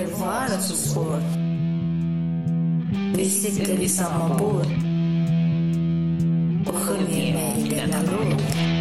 Elvara supor Vesikleri sama bul Okumayım elden alır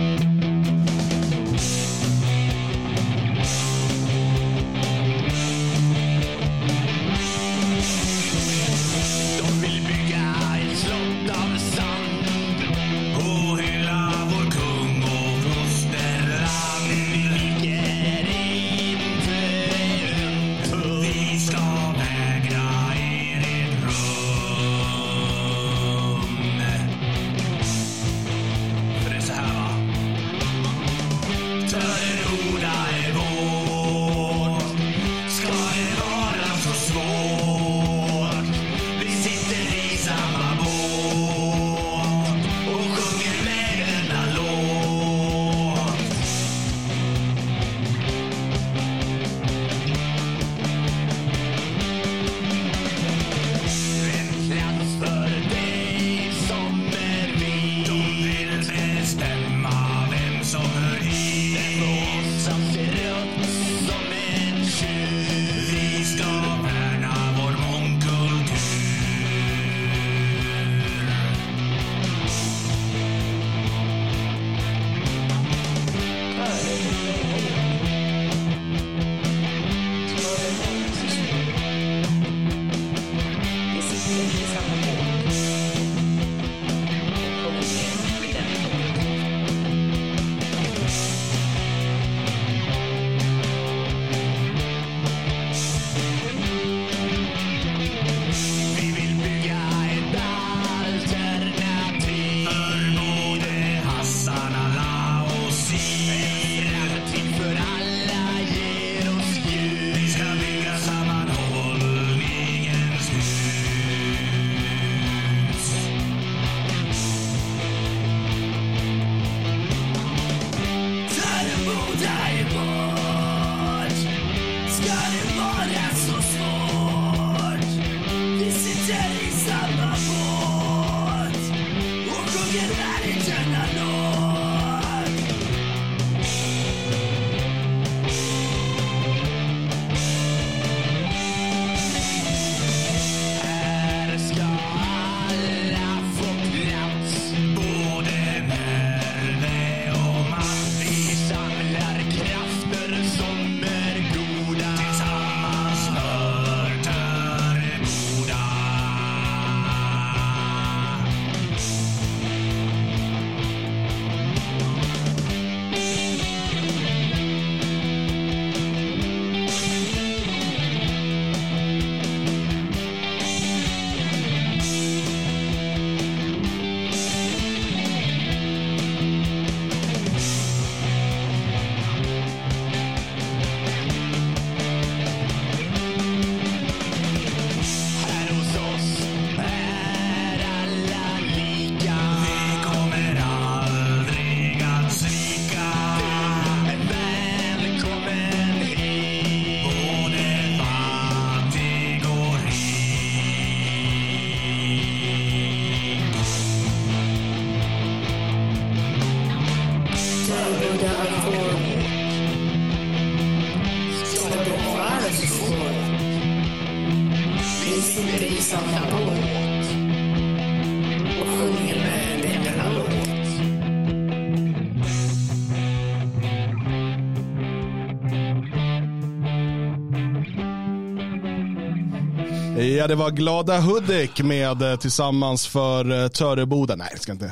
Det var Glada Hudik med eh, Tillsammans för eh, Töreboda. Nej, det ska inte.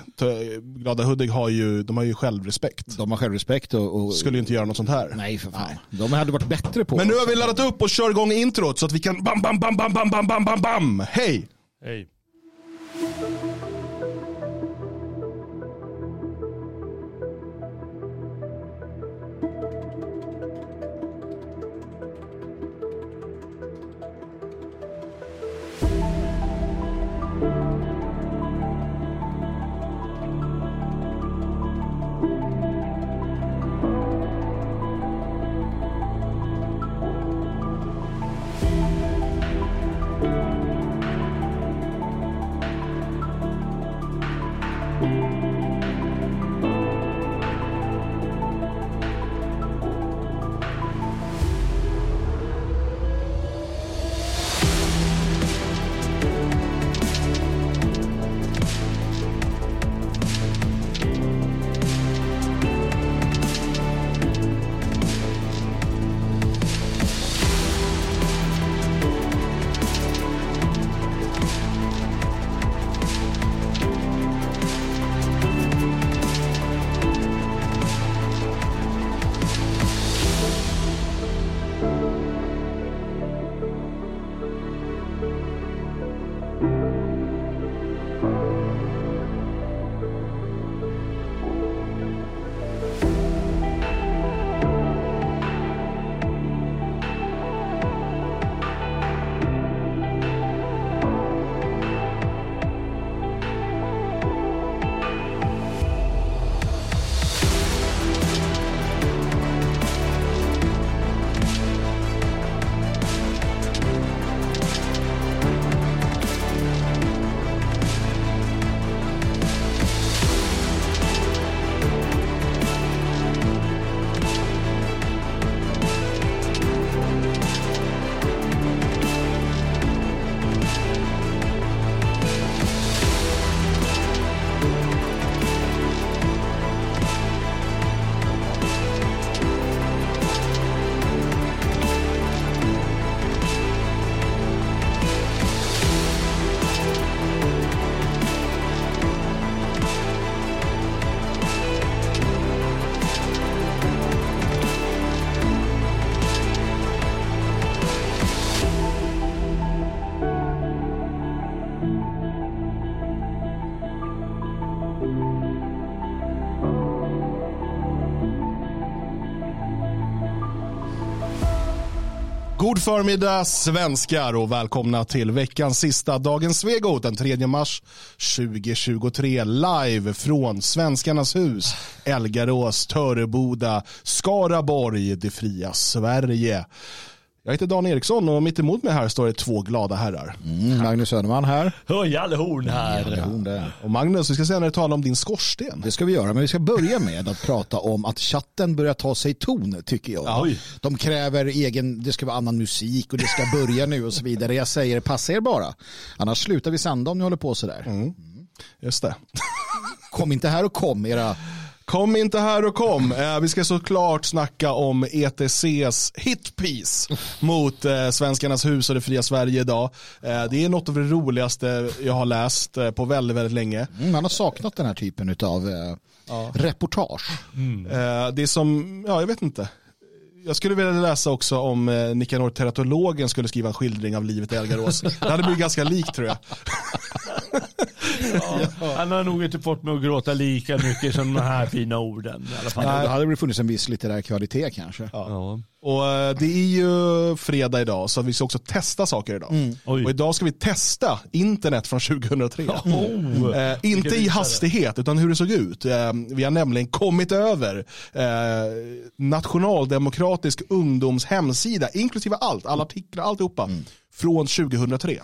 Glada Hudik har ju, de har ju självrespekt. De har självrespekt och... och... Skulle ju inte göra något sånt här. Nej, för fan. Nej. De hade varit bättre på Men nu har vi laddat upp och kör igång introt så att vi kan bam, bam, bam, bam, bam, bam, bam, bam. Hej! Hej. God förmiddag svenskar och välkomna till veckans sista Dagens Svegot den 3 mars 2023 live från Svenskarnas hus, Elgarås, Töreboda, Skaraborg, det fria Sverige. Jag heter Dan Eriksson och mitt emot mig här står det två glada herrar. Mm, Magnus Söderman här. Hör alla horn här. Hon där. Och Magnus, vi ska senare tala om din skorsten. Det ska vi göra, men vi ska börja med att prata om att chatten börjar ta sig ton, tycker jag. Oj. De kräver egen, det ska vara annan musik och det ska börja nu och så vidare. Jag säger passa er bara. Annars slutar vi sända om ni håller på sådär. Just det. Kom inte här och kom era Kom inte här och kom. Eh, vi ska såklart snacka om ETCs hitpiece mot eh, Svenskarnas hus och det fria Sverige idag. Eh, det är något av det roligaste jag har läst eh, på väldigt, väldigt länge. Mm, man har saknat den här typen av eh, reportage. Eh, det är som, ja jag vet inte. Jag skulle vilja läsa också om eh, Nicanor Teratologen skulle skriva en skildring av livet i Elgarås. Det hade blivit ganska likt tror jag. Han har nog inte fått mig att gråta lika mycket som de här fina orden. I alla fall. Det hade funnits en viss litterär kvalitet kanske. Ja. Och eh, det är ju fredag idag så vi ska också testa saker idag. Oj. Och idag ska vi testa internet från 2003. Oh. Eh, inte i hastighet utan hur det såg ut. Eh, vi har nämligen kommit över eh, Nationaldemokratisk ungdoms hemsida, inklusive allt, alla artiklar, alltihopa, från 2003.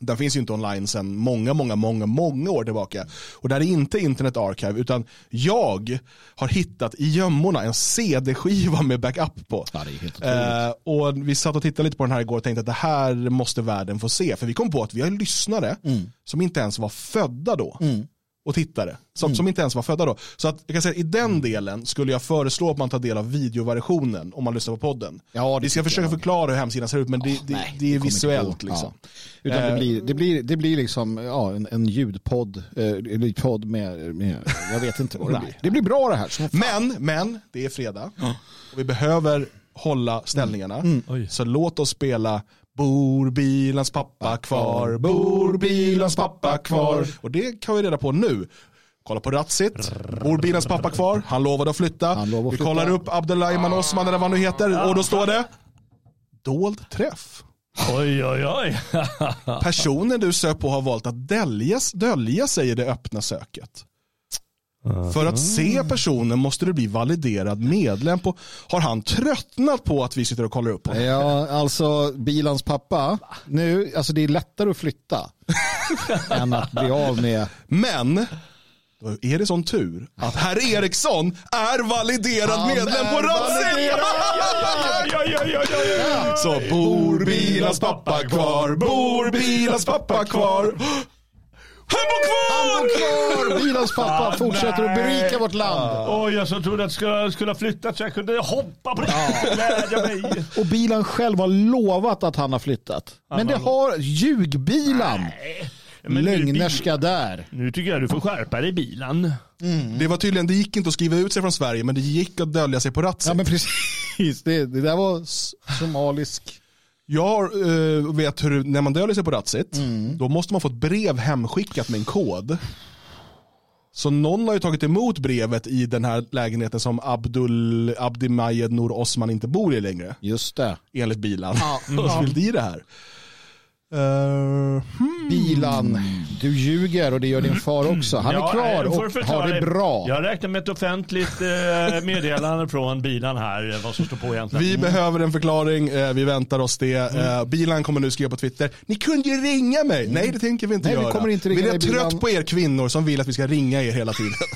Den finns ju inte online sedan många, många, många, många år tillbaka. Och där är inte Internet Archive, utan jag har hittat i gömmorna en CD-skiva med backup på. Ja, det. Eh, och vi satt och tittade lite på den här igår och tänkte att det här måste världen få se. För vi kom på att vi har lyssnare som inte ens var födda då. Och tittare som, som inte ens var födda då. Så att jag kan säga i den delen skulle jag föreslå att man tar del av videoversionen om man lyssnar på podden. Ja, det vi ska försöka jag. förklara hur hemsidan ser ut men det, det, Nej, det är inte visuellt liksom. Ja. Utan det Eh, blir, det blir, det blir liksom ja, en, en ljudpodd, eh, en ljudpodd med, med, jag vet inte vad det blir. Det blir bra det här. Men, men, det är fredag. Och vi behöver hålla ställningarna. Oj. Så låt oss spela Bor bilans pappa kvar, bor bilans pappa kvar. Och det kan vi reda på nu. Kolla på Ratsit, bor bilans pappa kvar, han lovade att flytta. Lovade att vi flytta. kollar upp Abdelaiman Osman eller vad han nu heter och då står det Dold träff. Oj, oj, oj. Personen du sök på har valt att dölja, dölja sig i det öppna söket. För att se personen måste du bli validerad medlem på. Har han tröttnat på att vi sitter och kollar upp honom? Ja, alltså bilans pappa, nu, alltså det är lättare att flytta än att bli av med Men då är det sån tur att herr Eriksson är validerad Han medlem på är oj, oj. Så bor bilans pappa kvar, bor bilans pappa kvar. Han bor Han kvar! bor kvar! Bilans pappa Ah, fortsätter att nej. berika vårt land. Oj, jag så trodde att jag skulle ha flyttat så jag kunde hoppa på det. Mig. Och bilan själv har lovat att han har flyttat. Men det har ljugbilan. Men nu, Lögnerska där. Nu tycker jag du får skärpa dig i bilen. Det var tydligen, det gick inte att skriva ut sig från Sverige men det gick att dölja sig på Ratsit. Ja men precis, det, det där var somalisk. Jag eh, vet hur, när man döljer sig på Ratsit, då måste man få ett brev hemskickat med en kod. Så någon har ju tagit emot brevet i den här lägenheten som Abdul Abdi Majed Nour Osman inte bor i längre, Just det. enligt bilan. Och så fyllde i det här. Eh, hmm. Bilan, du ljuger och det gör din far också. Han är Ja, får du och förklara har det bra. Jag räknar med ett offentligt eh, meddelande från bilen här, eh, vad som står på egentligen. Vi behöver en förklaring, vi väntar oss det. Eh, bilan kommer nu skriva på Twitter, ni kunde ju ringa mig. Nej det tänker vi inte Nej, vi göra. kommer inte ringa vi är trött Bilan. på er kvinnor som vill att vi ska ringa er hela tiden.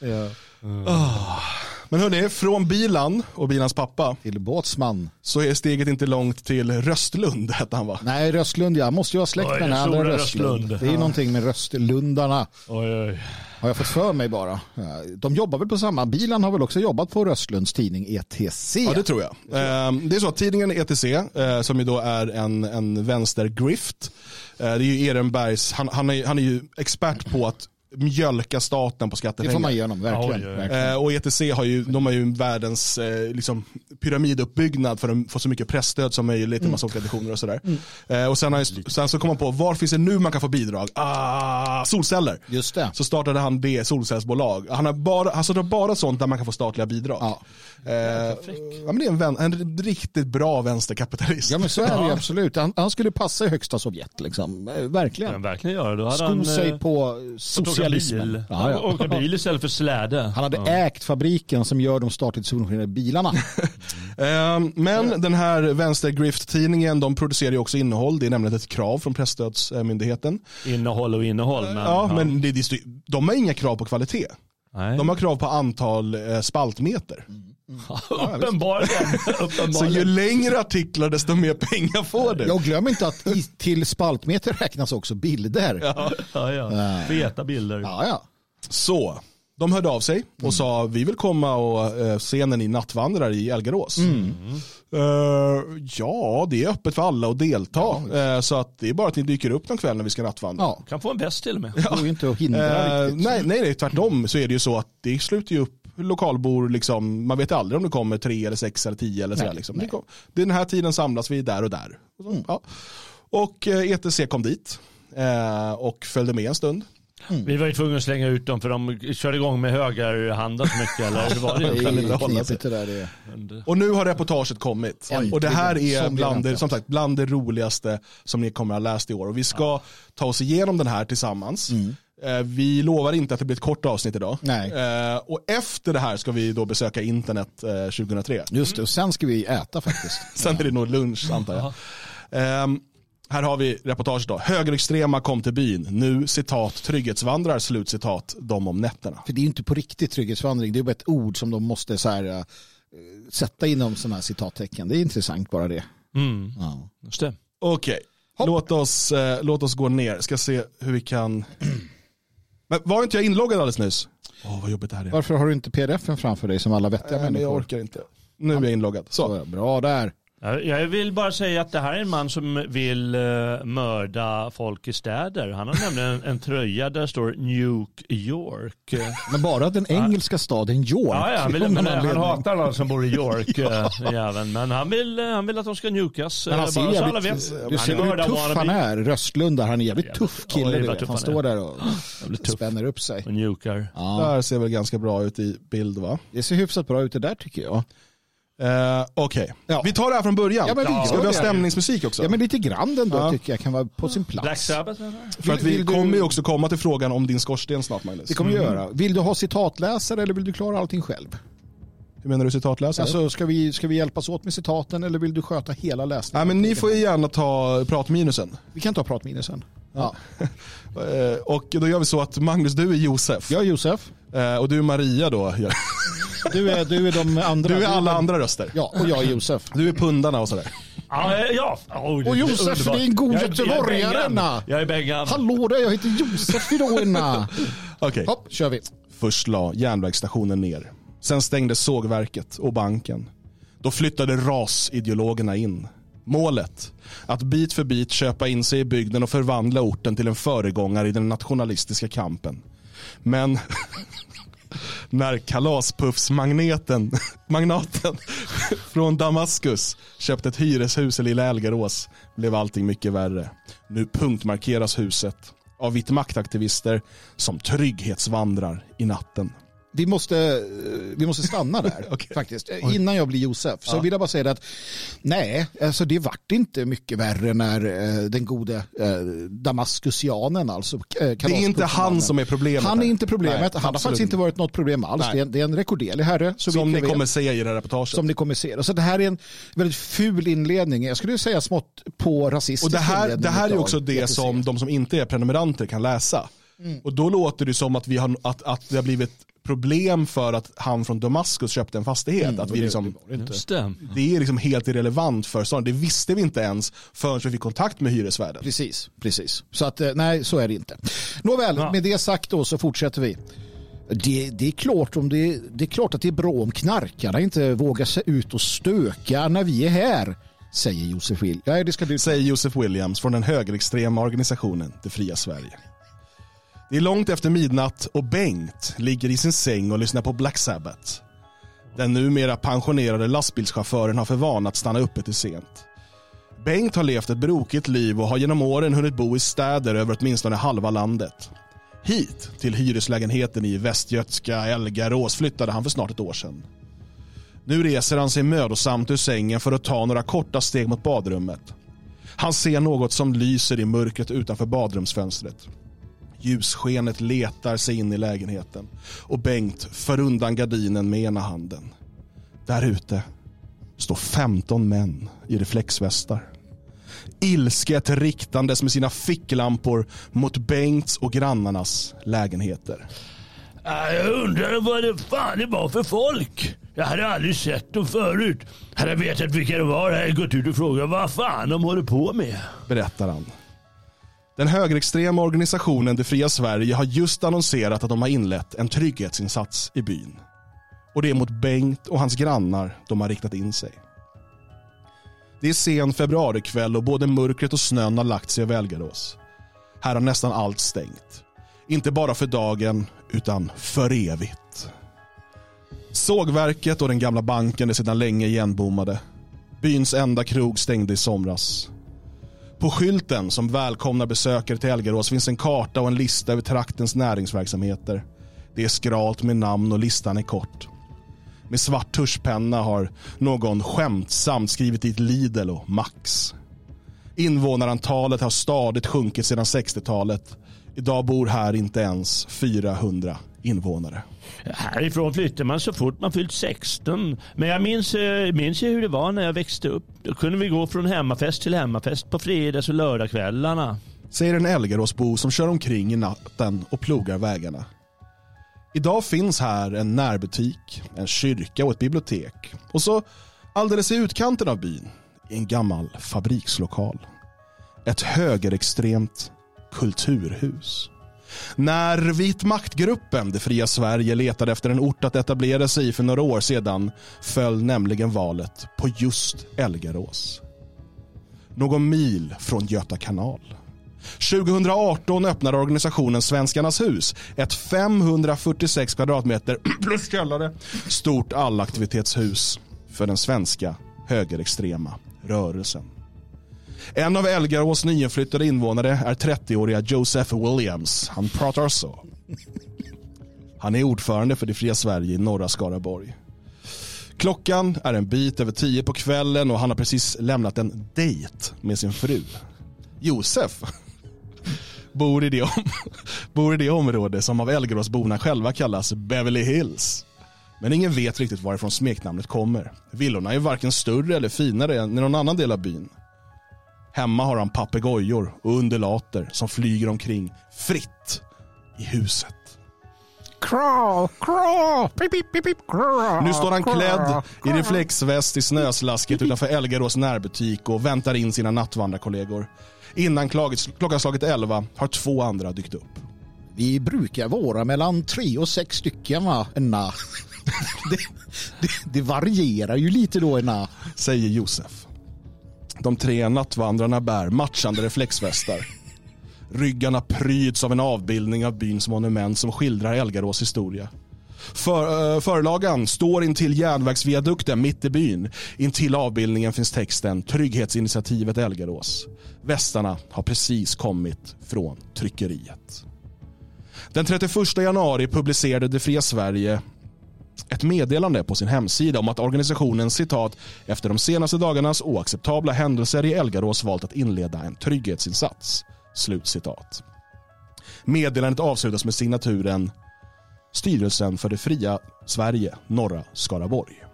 Ja. Men hörni, från bilan och bilans pappa Till båtsman. så är steget inte långt till Röstlund hette han va? Nej, Röstlund ja. Måste ju ha släkt med den den andra Röstlund. Röstlund. Det är Ja. någonting med Röstlundarna. Oj, oj. Har jag fått för mig bara. De jobbar väl på samma. Bilan har väl också jobbat på Röstlunds tidning ETC. Ja det tror jag. Ehm, Det är så att tidningen ETC, eh, som ju då är en, en vänstergrift, eh, det är ju Ehrenbergs, han, han, är, han är ju expert på att mjölka staten på Det skattepengar. får man ge honom, verkligen. Oj, oj, verkligen. Eh, och ETC har ju, de har ju världens eh, liksom, pyramiduppbyggnad för att få så mycket pressstöd som möjligt, en massa olika editioner och sådär. Eh, och sen, har, sen så kom man på, var finns det nu man kan få bidrag? Ah, solceller. Just det. Så startade han det solcellsbolag. Han har bara, han startar bara sånt där man kan få statliga bidrag. Ja. Eh, ja, men det är en, vän, en riktigt bra vänsterkapitalist. Ja men så är det ju absolut. Han, han skulle passa i högsta Sovjet liksom. Eh, Verkligen. han verkligen göra. Då hade Sko han sig eh, på åka socialismen. bil. Ja, ja. Åka bil istället för släde. Han hade ja. ägt fabriken som gör de statligt subventionerade bilarna. Eh, men den här vänstergrift-tidningen, de producerar ju också innehåll. Det är nämligen ett krav från presstödsmyndigheten. Innehåll och innehåll. Men, Ja, men det, de har inga krav på kvalitet. Nej. De har krav på antal eh, spaltmeter. Uppenbarligen. Så ju längre artiklar desto mer pengar får du. Jag glöm inte att i, till spaltmeter räknas också bilder. Ja, Ja, ja. Feta bilder. ja. Så, de hörde av sig och sa vi vill komma och eh, se när ni nattvandrar i Elgarås. Eh, ja, det är öppet för alla att delta. Eh, så att det är bara att ni dyker upp någon kväll när vi ska nattvandra. ja. Kan få en väst till och med. Det går ju inte att hindra Eh, riktigt. nej, nej, nej, tvärtom så är det ju så att det sluter ju upp lokalbor, liksom, man vet aldrig om det kommer tre eller sex eller tio eller sådär. Liksom. nej. Det kom, den här tiden samlas vi där och där. Och, så, ja. och eh, ETC kom dit eh, och följde med en stund. Vi var ju tvungna att slänga ut dem för de körde igång med högerhandlar så mycket. Eller hur var det inte hålla sig. det där. Och nu har reportaget kommit. Äntligen. Och det här är bland det, som sagt, bland det roligaste som ni kommer att ha läst i år. Och vi ska ta oss igenom den här tillsammans. Eh, Vi lovar inte att det blir ett kort avsnitt idag. Nej. Eh, Och efter det här ska vi då besöka internet eh, 2003. Just det, och sen ska vi äta faktiskt. Sen är det nog lunch antar jag. Ehm, här har vi reportaget då. Högerextrema kom till byn. Nu citat trygghetsvandrar slut citat de om nätterna. För det är ju inte på riktigt trygghetsvandring. Det är bara ett ord som de måste så här, eh, sätta inom sådana här citattecken. Det är intressant bara det. Mm. Ja. Just det. Okej, låt, oss, eh, låt oss gå ner. Ska se hur vi kan... Men var inte jag inloggad alldeles nyss? Åh, vad jobbigt det här är. Varför har du inte pdf-en framför dig som alla vettiga Nej, men jag människor? orkar inte. Nu är jag inloggad. Så, bra där. Jag vill bara säga att det här är en man som vill eh, mörda folk i städer. Han har nämligen en, en tröja där det står Nuke York. Men bara den engelska staden York. Ja, ja, han, vill, någon men, han hatar alla som bor i York, eh, jäveln. Men han vill, eh, han vill att de ska nukas. Men han ser bara jävligt, vet. du ser hur tuff han är. Röstlund där, han är en jävligt Jävligt- tuff kille. Vet. tuff Han han står är. där och spänner upp sig. Och nukar. Ja. Där ser väl ganska bra ut i bild va? Det ser hyfsat bra ut det där tycker jag. Eh, Okej, Ja. vi tar det här från början. Ja, men vi Ska vi ha stämningsmusik också? Ja men lite grann ändå Ja. tycker jag kan vara på sin plats. Black Sabbath? För att vi kommer ju också komma till frågan om din skorsten snart Magnus. Det kommer vi göra. Vill du ha citatläsare eller vill du klara allting själv? Hur menar du citatläsare? Alltså ska vi, ska vi hjälpas åt med citaten eller vill du sköta hela läsningen? Nej, men ni får ju gärna ta pratminusen. Vi kan ta pratminusen. Ja. Eh, och då gör vi så att Magnus, du är Josef. Jag är Josef. Eh, och du är Maria då. Du är, du är de andra. Du är alla andra röster. Ja, och jag är Josef. Du är pundarna och sådär. Ja, eh, ja. Oh, det- Och Josef, det är en god göteborgare. Jag är Bengan. Hallå där, jag heter Josef Fidoina. Okej, Hopp, kör vi. först la järnvägsstationen ner. Sen stängdes sågverket och banken. Då flyttade rasideologerna in. Målet? Att bit för bit köpa in sig i bygden och förvandla orten till en föregångare i den nationalistiska kampen. Men när kalaspuffsmagneten magnaten från Damaskus köpte ett hyreshus i Lilla Älgarås blev allting mycket värre. Nu punktmarkeras huset av vit maktaktivister som trygghetsvandrar i natten. Vi måste, eh, vi måste stanna där Okej. faktiskt. Eh, Innan jag blir Josef så vill jag bara säga det att nej, alltså det vart inte mycket värre när eh, den gode eh, damaskusianen alltså eh, Det är inte han som är problemet. Han är inte problemet. Nej, han har absolut faktiskt inte varit något problem alls. Det är, en, det är en rekorderlig herre. Som ni kommer se i det här reportaget. som ni kommer se. Så det här är en väldigt ful inledning. Jag skulle säga smått på rasistisk Och det här, det här är också det som de som inte är prenumeranter kan läsa. Mm. Och då låter det som att, vi har, att, att det har blivit problem för att han från Damaskus köpte en fastighet. Mm, att vi liksom, Just det. det är liksom helt irrelevant för staden. Det visste vi inte ens förrän vi fick kontakt med hyresvärden. Precis, precis. Så att eh, nej, så är det inte. Nåväl, Ja. med det sagt då så fortsätter vi. Det, det, är klart om det, det är klart att det är bra om knarkarna inte vågar sig ut och stöka när vi är här, säger Josef Will. Ja, det ska du Säger Josef Williams från den högerextrema organisationen Det fria Sverige. Det är långt efter midnatt och Bengt ligger i sin säng och lyssnar på Black Sabbath. Den numera pensionerade lastbilschauffören har för vana att stanna uppe till sent. Bengt har levt ett brokigt liv och har genom åren hunnit bo i städer över åtminstone halva landet. Hit, till hyreslägenheten i västgötska Elgarås, flyttade han för snart ett år sedan. Nu reser han sig mödosamt ur sängen för att ta några korta steg mot badrummet. Han ser något som lyser i mörkret utanför badrumsfönstret. Ljusskenet letar sig in i lägenheten och Bengt för undan gardinen med ena handen. Där ute står 15 män i reflexvästar. Ilsket riktandes med sina ficklampor mot Bengts och grannarnas lägenheter. Ja, Jag undrar vad det fan det var för folk. Jag hade aldrig sett dem förut. Hade jag vetat vilka det var hade jag gått ut och frågat vad fan de håller på med. berättar han. Den högerextrema organisationen Det fria Sverige har just annonserat att de har inlett en trygghetsinsats i byn. Och det är mot Bengt och hans grannar de har riktat in sig. Det är sen februarikväll och både mörkret och snön har lagt sig över Elgarås. Här har nästan allt stängt. Inte bara för dagen, utan för evigt. Sågverket och den gamla banken är sedan länge igenbommade. Byns enda krog stängde i somras. På skylten som välkomnar besökare till Elgarås finns en karta och en lista över traktens näringsverksamheter. Det är skralt med namn och listan är kort. Med svart tuschpenna har någon skämtsamt skrivit dit Lidl och Max. Invånarantalet har stadigt sjunkit sedan 60-talet. Idag bor här inte ens 400 invånare. Härifrån flyttar man så fort man fyllt 16. Men jag minns, eh, minns ju hur det var när jag växte upp. Då kunde vi gå från hemmafest till hemmafest på fredags och lördagskvällarna. Säger en älgaråsbo som kör omkring i natten och plogar vägarna. Idag finns här en närbutik, en kyrka och ett bibliotek. Och så alldeles i utkanten av byn, i en gammal fabrikslokal. Ett högerextremt kulturhus. När Vit maktgruppen Det fria Sverige letade efter en ort att etablera sig i för några år sedan föll nämligen valet på just Elgarås. Någon mil från Göta kanal. 2018 öppnade organisationen Svenskarnas hus ett 546 kvadratmeter plus källare stort allaktivitetshus för den svenska högerextrema rörelsen. En av Elgarås nyinflyttade invånare är 30-åriga Joseph Williams. Han pratar så. Han är ordförande för Det fria Sverige i norra Skaraborg. Klockan är en bit över tio på kvällen och han har precis lämnat en dejt med sin fru. Josef bor i det, om, bor i det område som av Elgaråsborna själva kallas Beverly Hills. Men ingen vet riktigt varifrån smeknamnet kommer. Villorna är varken större eller finare än i någon annan del av byn. Hemma har han papegojor och undulater som flyger omkring fritt i huset. Craw, craw, pip, pip, pip, pip, craw, Nu står han craw, klädd i craw. reflexväst i snöslasket utanför Elgarås närbutik och väntar in sina nattvandrarkollegor. Innan klockan slagit 11 har två andra dykt upp. Vi brukar vara mellan tre och sex stycken va? Enna. Det, det, det varierar ju lite då enna. säger Josef. De tre nattvandrarna bär matchande reflexvästar. Ryggarna pryds av en avbildning av byns monument som skildrar Elgarås historia. För, äh, förlagan står intill järnvägsviadukten mitt i byn. Intill avbildningen finns texten Trygghetsinitiativet Elgarås. Västarna har precis kommit från tryckeriet. Den 31 januari publicerade Det fria Sverige ett meddelande på sin hemsida om att organisationen citat efter de senaste dagarnas oacceptabla händelser i Elgarås valt att inleda en trygghetsinsats. Slut citat. Meddelandet avslutas med signaturen Styrelsen för det fria Sverige, norra Skaraborg.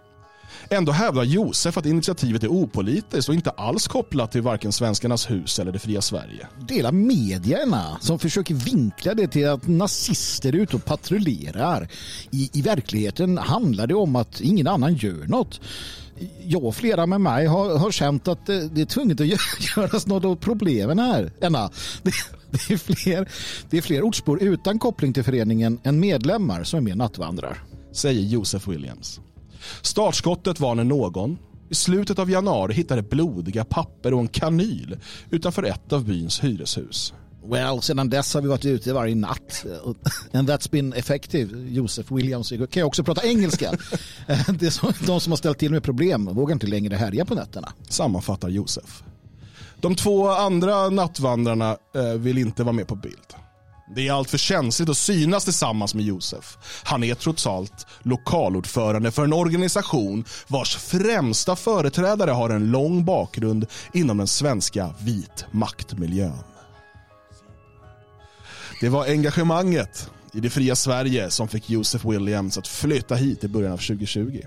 Ändå hävdar Josef att initiativet är opolitiskt och inte alls kopplat till varken Svenskarnas hus eller det fria Sverige. Dela medierna som försöker vinkla det till att nazister är ute och patrullerar. I, I verkligheten handlar det om att ingen annan gör något. Jag och flera med mig har, har känt att det, det är tvunget att gö- göras något åt problemen här. Enna, det, det, är fler, det är fler ortsbor utan koppling till föreningen än medlemmar som är med nattvandrar. säger Josef Williams. Startskottet var när någon i slutet av januari hittade blodiga papper och en kanyl utanför ett av byns hyreshus. Well, sedan dess har vi varit ute varje natt. And that's been effective. Joseph Williams. Kan jag också prata engelska. Det är de som har ställt till med problem vågar inte längre härja på nätterna. Sammanfattar Josef. De två andra nattvandrarna eh, vill inte vara med på bild. Det är alltför känsligt att synas tillsammans med Josef. Han är trots allt lokalordförande för en organisation vars främsta företrädare har en lång bakgrund inom den svenska vitmaktmiljön. Det var engagemanget i det fria Sverige som fick Josef Williams att flytta hit i början av 2020.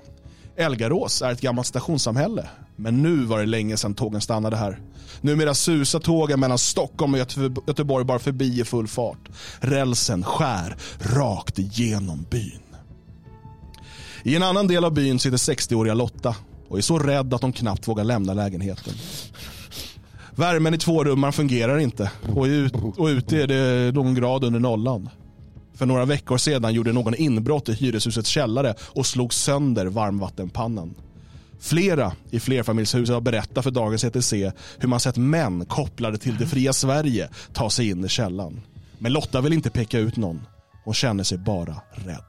Elgarås är ett gammalt stationssamhälle, men nu var det länge sedan tågen stannade här. Numera susar tågen mellan Stockholm och Göteborg bara förbi i full fart. Rälsen skär rakt igenom byn. I en annan del av byn sitter 60-åriga Lotta och är så rädd att hon knappt vågar lämna lägenheten. Värmen i tvårummaren fungerar inte och, ut, och ute är det någon grad under nollan. För några veckor sedan gjorde någon inbrott i hyreshusets källare och slog sönder varmvattenpannan. Flera i flerfamiljshuset har berättat för Dagens ETC hur man sett män kopplade till det fria Sverige ta sig in i källan. Men Lotta vill inte peka ut någon. Hon känner sig bara rädd.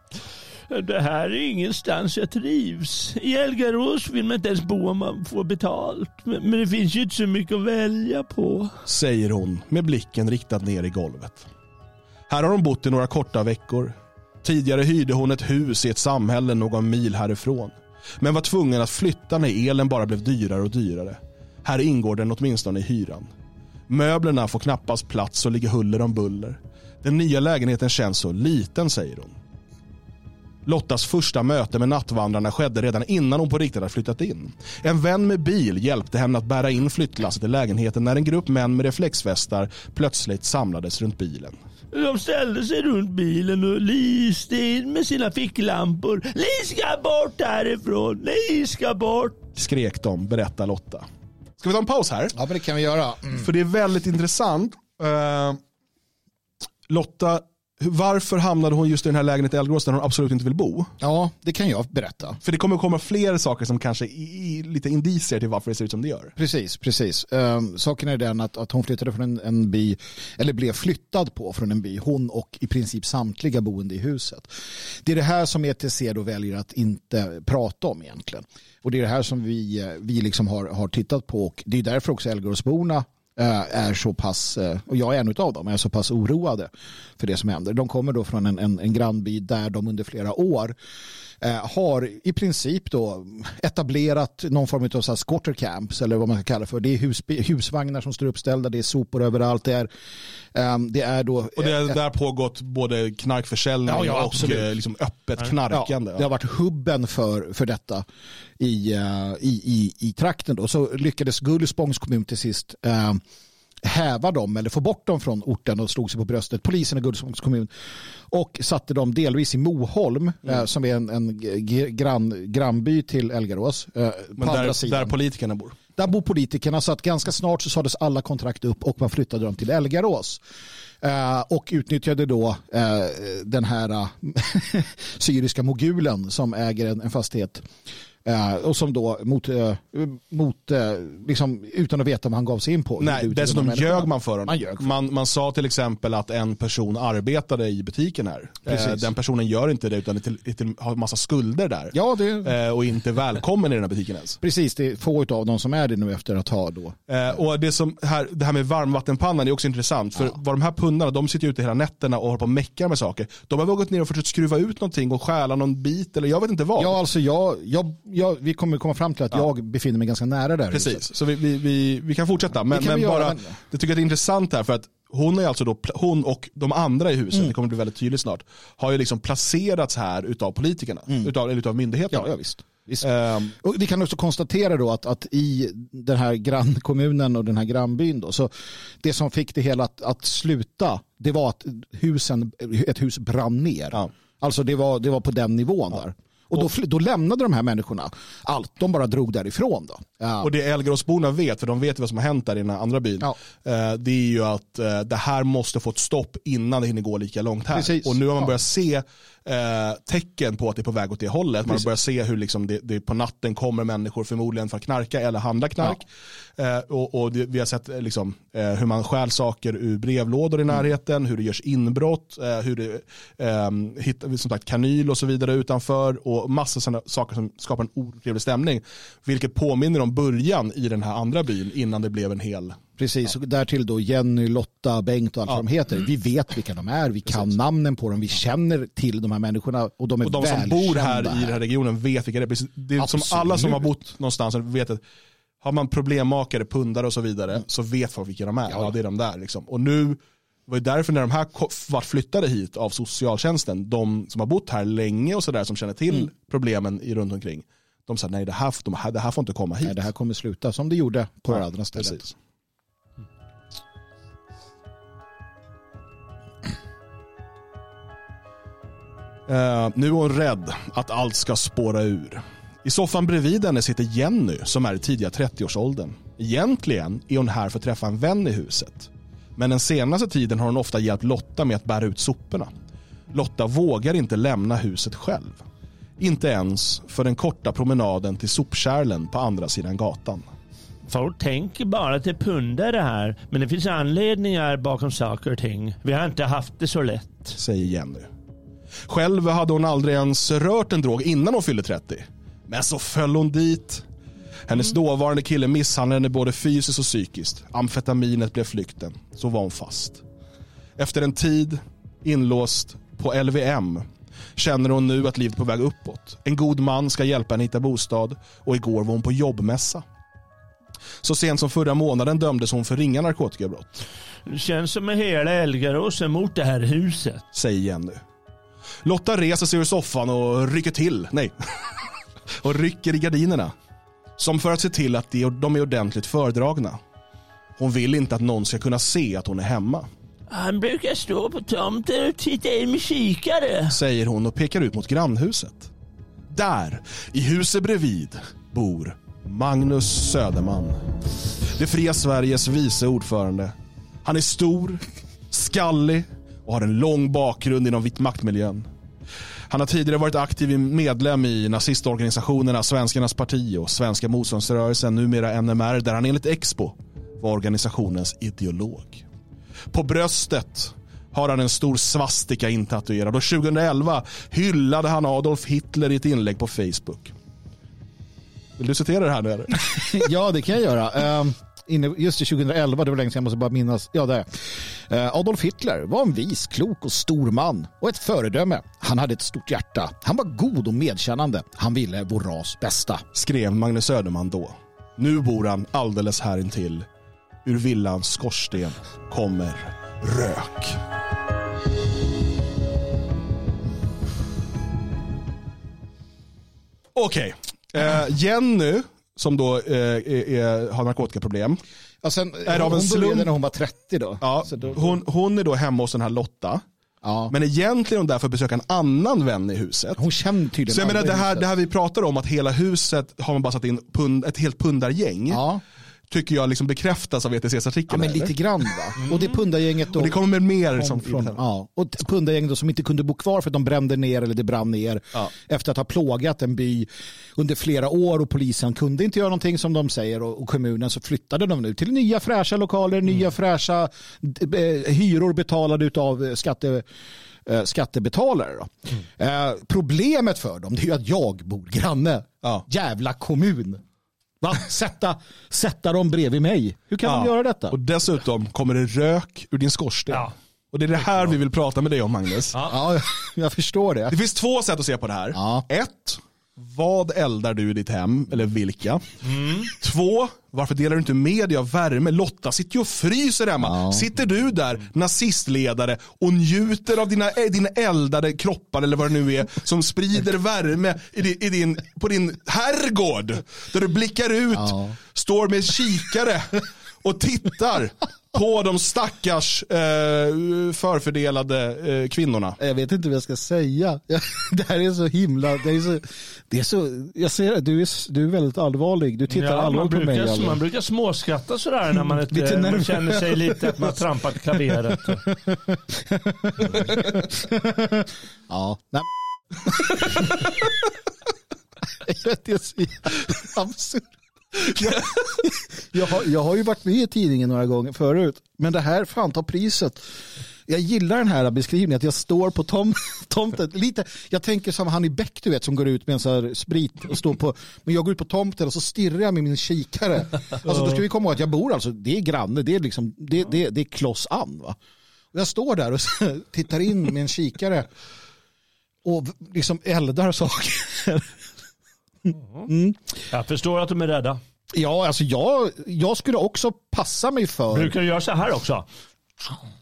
Det här är ingenstans jag trivs. I Elgarås vill man inte ens bo om man får betalt. Men, det finns ju inte så mycket att välja på. Säger hon med blicken riktad ner i golvet. Här har hon bott i några korta veckor. Tidigare hyrde hon ett hus i ett samhälle någon mil härifrån. Men var tvungen att flytta när elen bara blev dyrare och dyrare. Här ingår den åtminstone i hyran. Möblerna får knappast plats och ligger huller om buller. Den nya lägenheten känns så liten, säger hon. Lottas första möte med nattvandrarna skedde redan innan hon på riktigt hade flyttat in. En vän med bil hjälpte henne att bära in flyttlasset i lägenheten när en grupp män med reflexvästar plötsligt samlades runt bilen. De ställde sig runt bilen och lyste in med sina ficklampor. Ni ska bort härifrån! Ni ska bort! Skrek de, berättar Lotta. Ska vi ta en paus här? Ja, men det kan vi göra. Mm. För det är väldigt intressant. Eh, Lotta, varför hamnade hon just i den här lägenheten i Elgrås där hon absolut inte vill bo? Ja, det kan jag berätta. För det kommer komma fler saker som kanske är lite indicier till varför det ser ut som det gör. Precis, precis. Um, saken är den att, att hon flyttade från en, en by, eller blev flyttad på från en by, hon och i princip samtliga boende i huset. Det är det här som ETC då väljer att inte prata om egentligen. Och det är det här som vi, eh, vi liksom har, har tittat på och det är därför också Älvgårdsborna Eh, är så pass, eh, och jag är en av dem, är så pass oroade för det som händer. De kommer då från en, en, en grannby där de under flera år har i princip då etablerat någon form av så här squatter camps eller vad man ska kalla det för. Det är hus, husvagnar som står uppställda, det är sopor överallt. Det är, ehm, det är då... Och det har där pågått både knarkförsäljning Ja, ja, och eh, liksom öppet Ja, knarkande. det har varit hubben för, för detta i, eh, i, i, i trakten. Då. Så lyckades Gullspångs kommun till sist eh, häva dem eller få bort dem från orten och slog sig på bröstet. Polisen i Gullspångs kommun och satte dem delvis i Moholm Mm. eh, som är en, en grann, grannby till Elgarås. Eh, Men där, där politikerna bor. Där bor politikerna så att ganska snart så sades alla kontrakt upp och man flyttade dem till Elgarås. Eh, och utnyttjade då eh, den här eh, syriska mogulen som äger en, en fastighet. Eh, och som då mot, eh, mot eh, liksom, utan att veta vad han gav sig in på. Nej, de dessutom människorna. ljög man för honom. Man för man, man sa till exempel att en person arbetade i butiken här. Precis. Den personen gör inte det utan är till, är till, har massa skulder där. Ja, det, och inte välkommen i den här butiken ens. precis. Det är få av dem som är det nu efter att ha då. Och det, som här, det här med varmvattenpannan är också intressant. För vad de här pundarna, de sitter ute hela nätterna och håller på och meckar med saker. De har väl gått ner och försökt skruva ut någonting och stjäla någon bit eller jag vet inte vad. Ja, alltså jag, jag, jag, vi kommer komma fram till att jag befinner mig ganska nära där. huset. Precis, så vi, vi, vi, vi kan fortsätta. Men, Det kan men göra, bara, men- det tycker jag är intressant här för att hon är alltså då, hon och de andra i huset, Mm. det kommer bli väldigt tydligt snart, har ju liksom placerats här utav politikerna, utav, eller utav myndigheterna. Mm. Ja, ja visst. visst. Ehm, Och vi kan också konstatera då att, att i den här grannkommunen och den här grannbyn då, så det som fick det hela att, att sluta, det var att husen, ett hus brann ner. Ja. Alltså det var, det var på den nivån där. Och då, då lämnade de här människorna allt. De bara drog därifrån då. Ja. Och det Älvgråsborna vet, för de vet vad som har hänt där i den andra byn, Ja. eh, det är ju att eh, det här måste få ett stopp innan det hinner gå lika långt här. Precis. Och nu har man Ja. börjat se eh, tecken på att det är på väg åt det hållet. Man börjar se hur liksom det, det på natten kommer människor förmodligen för att knarka eller handla knark. Eh, och och det, vi har sett eh, liksom, eh, hur man stjäl saker ur brevlådor i närheten, hur det görs inbrott, eh, hur det eh, hittar som sagt, kanyl och så vidare utanför och massa sådana saker som skapar en otrevlig stämning. Vilket påminner om början i den här andra byn innan det blev en hel Precis, och därtill då Jenny, Lotta, Bengt och allt vad de heter. Vi vet vilka de är, vi kan namnen på dem, vi känner till de här människorna och de är Och de som bor här i den här regionen vet vilka det är. Precis- Det är som alla som har bott någonstans vet att har man problemmakare, pundare och så vidare så vet folk vilka de är. Ja, det är de där. Liksom. Och nu var det därför när de här vart flyttade hit av socialtjänsten, de som har bott här länge och sådär som känner till Mm. problemen i runt omkring. De sa nej det här, de här, det här får inte komma hit. Nej, det här kommer sluta som det gjorde på det Ja, andra stället. precis. Eh, nu är hon rädd att allt ska spåra ur. I soffan bredvid henne sitter Jenny som är i tidiga 30-årsåldern. Egentligen är hon här för att träffa en vän i huset. Men den senaste tiden har hon ofta hjälpt Lotta med att bära ut soporna. Lotta vågar inte lämna huset själv. Inte ens för den korta promenaden till sopkärlen på andra sidan gatan. Folk tänker bara att det är pundare här, men det finns anledningar bakom saker och ting. Vi har inte haft det så lätt. säger Jenny. Själv hade hon aldrig ens rört en drog innan hon fyllde 30. Men så föll hon dit. Hennes dåvarande kille misshandlade henne både fysiskt och psykiskt. Amfetaminet blev flykten. Så var hon fast. Efter en tid inlåst på LVM känner hon nu att livet är på väg uppåt. En god man ska hjälpa henne hitta bostad och igår var hon på jobbmässa. Så sent som förra månaden dömdes hon för ringa narkotikabrott. Det känns som att hela Elgarås är mot det här huset. säger Jenny. Lotta reser sig ur soffan och rycker till. Nej. och rycker i gardinerna. Som för att se till att de är ordentligt fördragna. Hon vill inte att någon ska kunna se att hon är hemma. Han brukar stå på tomten och titta in med kikare. Säger hon och pekar ut mot grannhuset. Där, i huset bredvid, bor Magnus Söderman. Det fria Sveriges vice ordförande. Han är stor, skallig och har en lång bakgrund inom vitt maktmiljön. Han har tidigare varit aktiv medlem i nazistorganisationerna Svenskarnas parti och Svenska motståndsrörelsen, numera NMR, där han enligt Expo var organisationens ideolog. På bröstet har han en stor svastika intatuerad och 2011 hyllade han Adolf Hitler i ett inlägg på Facebook. Vill du citera det här nu ja, det kan jag göra. Um, inne, just det, 2011, det var länge sedan, jag måste bara minnas. Ja, där. är. Adolf Hitler var en vis, klok och stor man och ett föredöme. Han hade ett stort hjärta. Han var god och medkännande. Han ville vår ras bästa. Skrev Magnus Söderman då. Nu bor han alldeles här intill. Ur villans skorsten kommer rök. Okej. Eh, Jenny, som då eh, är, är, har narkotikaproblem. Ja, sen, Är det av en hon slump? började när hon var 30 då. Ja, Så då, hon, hon är då hemma hos den här Lotta. ja. Men egentligen är hon där för att besöka en annan vän i huset. hon känner tydligen Så jag menar det här, det här vi pratar om, att hela huset har man bara satt in pund, ett helt pundargäng. Ja. Tycker jag liksom bekräftas av ETCs artikel. ja, men eller? lite grann va. Och det pundargänget då. Och det kommer med mer som från, ja, och ett pundargäng då som inte kunde bo kvar för att de brände ner eller det brann ner Ja. efter att ha plågat en by under flera år och polisen kunde inte göra någonting som de säger och, och kommunen så flyttade de nu till nya fräscha lokaler, Mm. nya fräscha eh, hyror betalade av skatte, eh, skattebetalare. Då. Eh, problemet för dem det är ju att jag bor granne. Ja. Jävla kommun. Va? Sätta, sätta dem bredvid mig. Hur kan de Ja. göra detta? Och dessutom kommer det rök ur din skorsten. Ja. Och det är det här vi vill prata med dig om Magnus. Ja, jag förstår det. Det finns två sätt att se på det här. Ja. Ett, vad eldar du i ditt hem? Eller vilka? Mm. Två, varför delar du inte med dig av värme? Lotta sitter ju och fryser hemma. Ja. Sitter du där, nazistledare, och njuter av dina, eh, dina eldade kroppar eller vad det nu är, som sprider värme i din, i din, på din herrgård. Där du blickar ut, Ja. står med kikare och tittar på de stackars eh, förfördelade eh, kvinnorna. Jag vet inte vad jag ska säga. Det här är så himla... Det är så, det är så, jag ser det, du är, du är väldigt allvarlig. Du tittar Ja, man, allvarligt på mig. man brukar småskratta sådär när man, inte, Lite man känner sig lite att man har trampat klaveret. Ja. Nej, det är så absurt. Jag, jag, har, jag har ju varit med i tidningen några gånger förut, men det här fan tar priset. Jag gillar den här beskrivningen att jag står på tom, tomten. Lite, jag tänker som han i Beck du vet som går ut med en sån här sprit och står på, men jag går ut på tomten och så stirrar jag med min kikare. Alltså då ska vi komma ihåg att jag bor alltså, det är granne, det är liksom, det, det, det är kloss an va. Och jag står där och tittar in med en kikare och liksom eldar saker. Jag förstår att de är rädda. Ja, alltså jag, jag skulle också passa mig för... Brukar du göra så här också?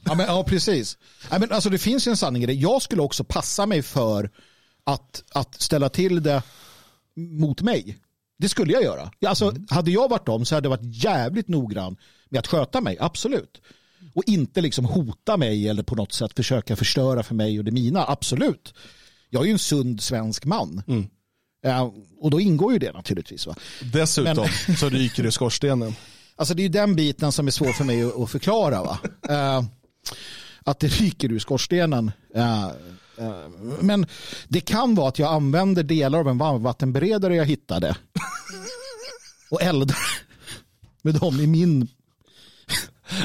Ja, men, ja precis. Ja, men, alltså, det finns ju en sanning i det. Jag skulle också passa mig för att, att ställa till det mot mig. Det skulle jag göra. Alltså, Hade jag varit dem så hade jag varit jävligt noggrann med att sköta mig, absolut. Och inte liksom hota mig eller på något sätt försöka förstöra för mig och det mina, absolut. Jag är ju en sund svensk man. Ja, och då ingår ju det naturligtvis. Va? Dessutom så ryker det skorstenen. Alltså det är ju den biten som är svår för mig att, att förklara. Va? Eh, att det ryker ur skorstenen. Eh, eh, men det kan vara att jag använder delar av en varmvattenberedare jag hittade och eldar med dem i min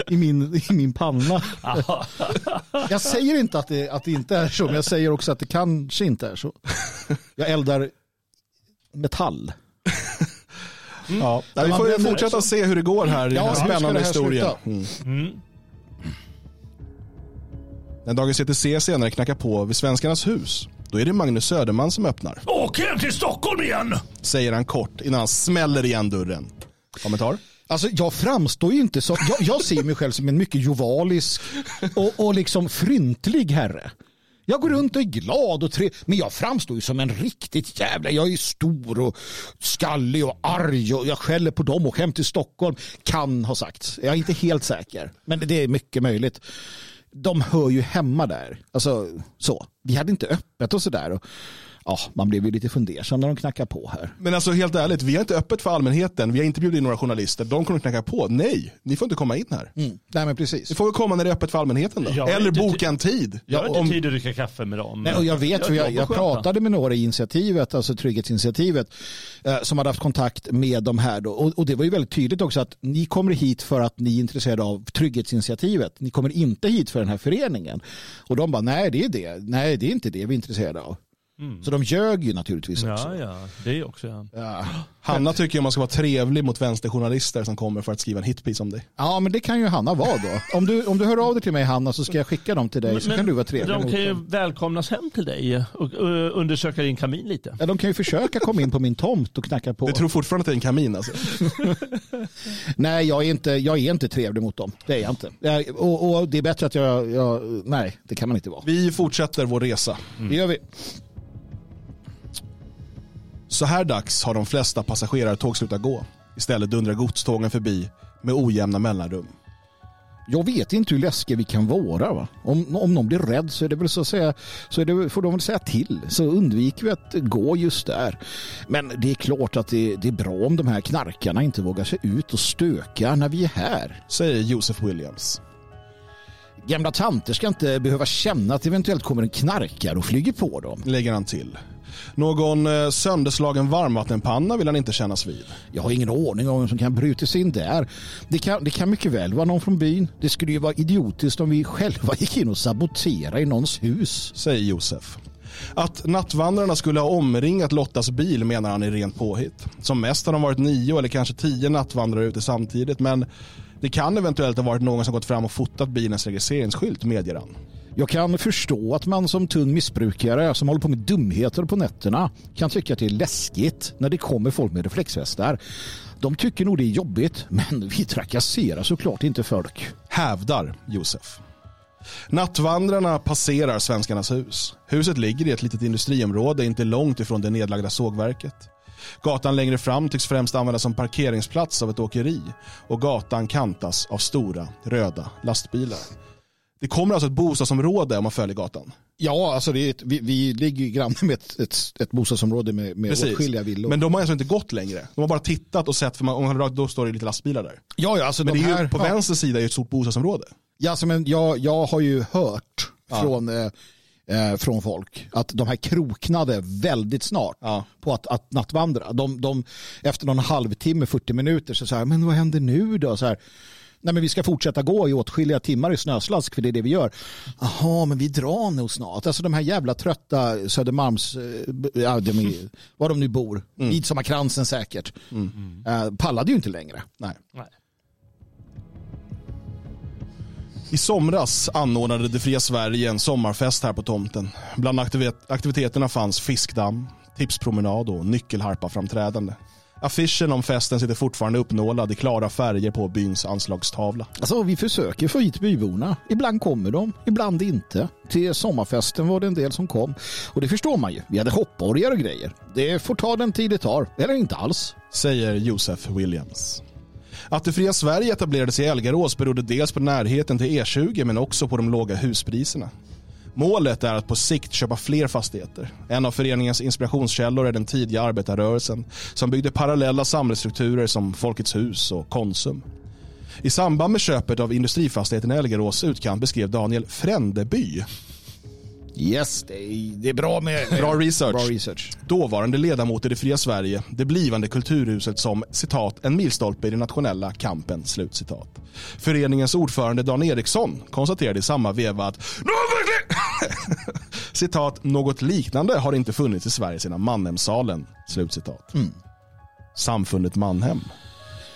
i min, i min panna. Jag säger inte att det, att det inte är så, men jag säger också att det kanske inte är så. Jag eldar metall. Ja. Nej, vi får fortsätta se hur det går här i den här spännande historien. sluta? Mm. När Dagens ETC senare knackar på vid Svenskarnas hus, då är det Magnus Söderman som öppnar. Åk hem till Stockholm igen! Säger han kort innan han smäller igen dörren. Kommentar? Alltså jag framstår ju inte som, jag, jag ser mig själv som en mycket jovalisk och, och liksom fryntlig herre. Jag går runt och är glad och trevlig. men jag framstår ju som en riktigt jävla, jag är stor och skallig och arg och jag skäller på dem och hem till Stockholm. Kan ha sagt, jag är inte helt säker, men det är mycket möjligt. De hör ju hemma där, alltså så. Vi hade inte öppet och sådär. Ja, man blev ju lite fundersam när de knackade på här. Men alltså helt ärligt, vi har inte öppet för allmänheten. Vi har inte bjudit in några journalister. De kommer att knacka på. Nej, ni får inte komma in här. Mm. Nej men precis. Ni får väl komma när det är öppet för allmänheten då. Jag Eller boka en tid. Jag har inte om- tid att dricka kaffe med dem. Nej, och jag vet, för jag, jag skönt. pratade med några i initiativet, alltså Trygghetsinitiativet, eh, som hade haft kontakt med de här. Då. Och, och det var ju väldigt tydligt också att ni kommer hit för att ni är intresserade av Trygghetsinitiativet. Ni kommer inte hit för den här föreningen. Och de bara, nej det är det. Nej, det är inte det vi är intresserade av. Så de ljög ju naturligtvis också. Ja, ja, det också. Ja. Ja. Hanna tycker man ska vara trevlig mot vänsterjournalister som kommer för att skriva en hitpiece om dig. ja, men det kan ju Hanna vara då. Om du, om du hör av dig till mig Hanna så ska jag skicka dem till dig så kan du vara trevlig de mot kan ju dem. välkomnas hem till dig och, och undersöka din kamin lite. Ja, de kan ju försöka komma in på min tomt och knacka på. Du tror fortfarande att det är en kamin alltså? Nej, jag är, inte, jag är inte trevlig mot dem. Det är jag inte. Jag, och, och det är bättre att jag, jag... Nej, det kan man inte vara. Vi fortsätter vår resa. Det gör vi. Så här dags har de flesta passagerartåg slutat gå. Istället dundrar godstågen förbi med ojämna mellanrum. Jag vet inte hur läskiga vi kan vara. Va? Om, om någon blir rädd så är det väl så att säga, så är det, får de väl säga till. Så undviker vi att gå just där. Men det är klart att det, det är bra om de här knarkarna inte vågar sig ut och stöka när vi är här. Säger Joseph Williams. Gamla tanter ska inte behöva känna att det eventuellt kommer en knarkare och flyger på dem. Lägger han till. Någon eh, sönderslagen varmvattenpanna vill han inte kännas vid. Jag har ingen aning om vem som kan bryta sig in där. Det kan, det kan mycket väl vara någon från byn. Det skulle ju vara idiotiskt om vi själva gick in och saboterade i någons hus. Säger Josef. Att nattvandrarna skulle ha omringat Lottas bil menar han är rent påhitt. Som mest har de varit nio eller kanske tio nattvandrare ute samtidigt men det kan eventuellt ha varit någon som gått fram och fotat bilens registreringsskylt medger han. Jag kan förstå att man som tung missbrukare som håller på med dumheter på nätterna kan tycka att det är läskigt när det kommer folk med reflexvästar. De tycker nog det är jobbigt, men vi trakasserar såklart inte folk. Hävdar Josef. Nattvandrarna passerar Svenskarnas hus. Huset ligger i ett litet industriområde inte långt ifrån det nedlagda sågverket. Gatan längre fram tycks främst användas som parkeringsplats av ett åkeri och gatan kantas av stora röda lastbilar. Det kommer alltså ett bostadsområde om man följer gatan. Ja, alltså det är ett, vi, vi ligger ju granne med ett, ett, ett bostadsområde med, med åtskilliga villor. Men de har alltså inte gått längre. De har bara tittat och sett, för man, om man har rakt, då står det lite lastbilar där. ja, ja, alltså Men de det är här, ju, på ja. vänster sida är ju ett stort bostadsområde. Ja, alltså, men jag, jag har ju hört Ja. från eh, eh, från folk. Att de här kroknade väldigt snart Ja. på att, att nattvandra. De, de, efter någon halvtimme, 40 minuter så säger men vad händer nu då? Så här, Nej, men vi ska fortsätta gå i åtskilliga timmar i snöslask för det är det vi gör. Jaha, men vi drar nog snart. Alltså de här jävla trötta Södermalms, eh, ja, de är, var de nu bor, Midsommarkransen säkert, eh, pallade ju inte längre. Nej. Nej. I somras anordnade det Fria Sverige en sommarfest här på tomten. Bland aktivit- aktiviteterna fanns fiskdamm, tipspromenad och nyckelharpaframträdande. Affischen om festen sitter fortfarande uppnålad i klara färger på byns anslagstavla. Alltså vi försöker få hit byborna. Ibland kommer de, ibland inte. Till sommarfesten var det en del som kom. Och det förstår man ju. Vi hade hoppborgar och grejer. Det får ta den tid det tar. Eller inte alls. säger Josef Williams. Att det fria Sverige etablerades i Elgarås berodde dels på närheten till E20 men också på de låga huspriserna. Målet är att på sikt köpa fler fastigheter. En av föreningens inspirationskällor är den tidiga arbetarrörelsen som byggde parallella samhällsstrukturer som Folkets hus och Konsum. I samband med köpet av industrifastigheten i Elgarås utkant beskrev Daniel Frändeby, Yes, det är, det är bra med bra research, bra research. dåvarande ledamot i det fria Sverige, det blivande kulturhuset som citat, en milstolpe i den nationella kampen. Slut citat. Föreningens ordförande Dan Eriksson konstaterade i samma veva att "Något verkligen-" citat, något liknande har inte funnits i Sverige sedan Mannhemsalen. Slut citat. Samfundet Mannhem.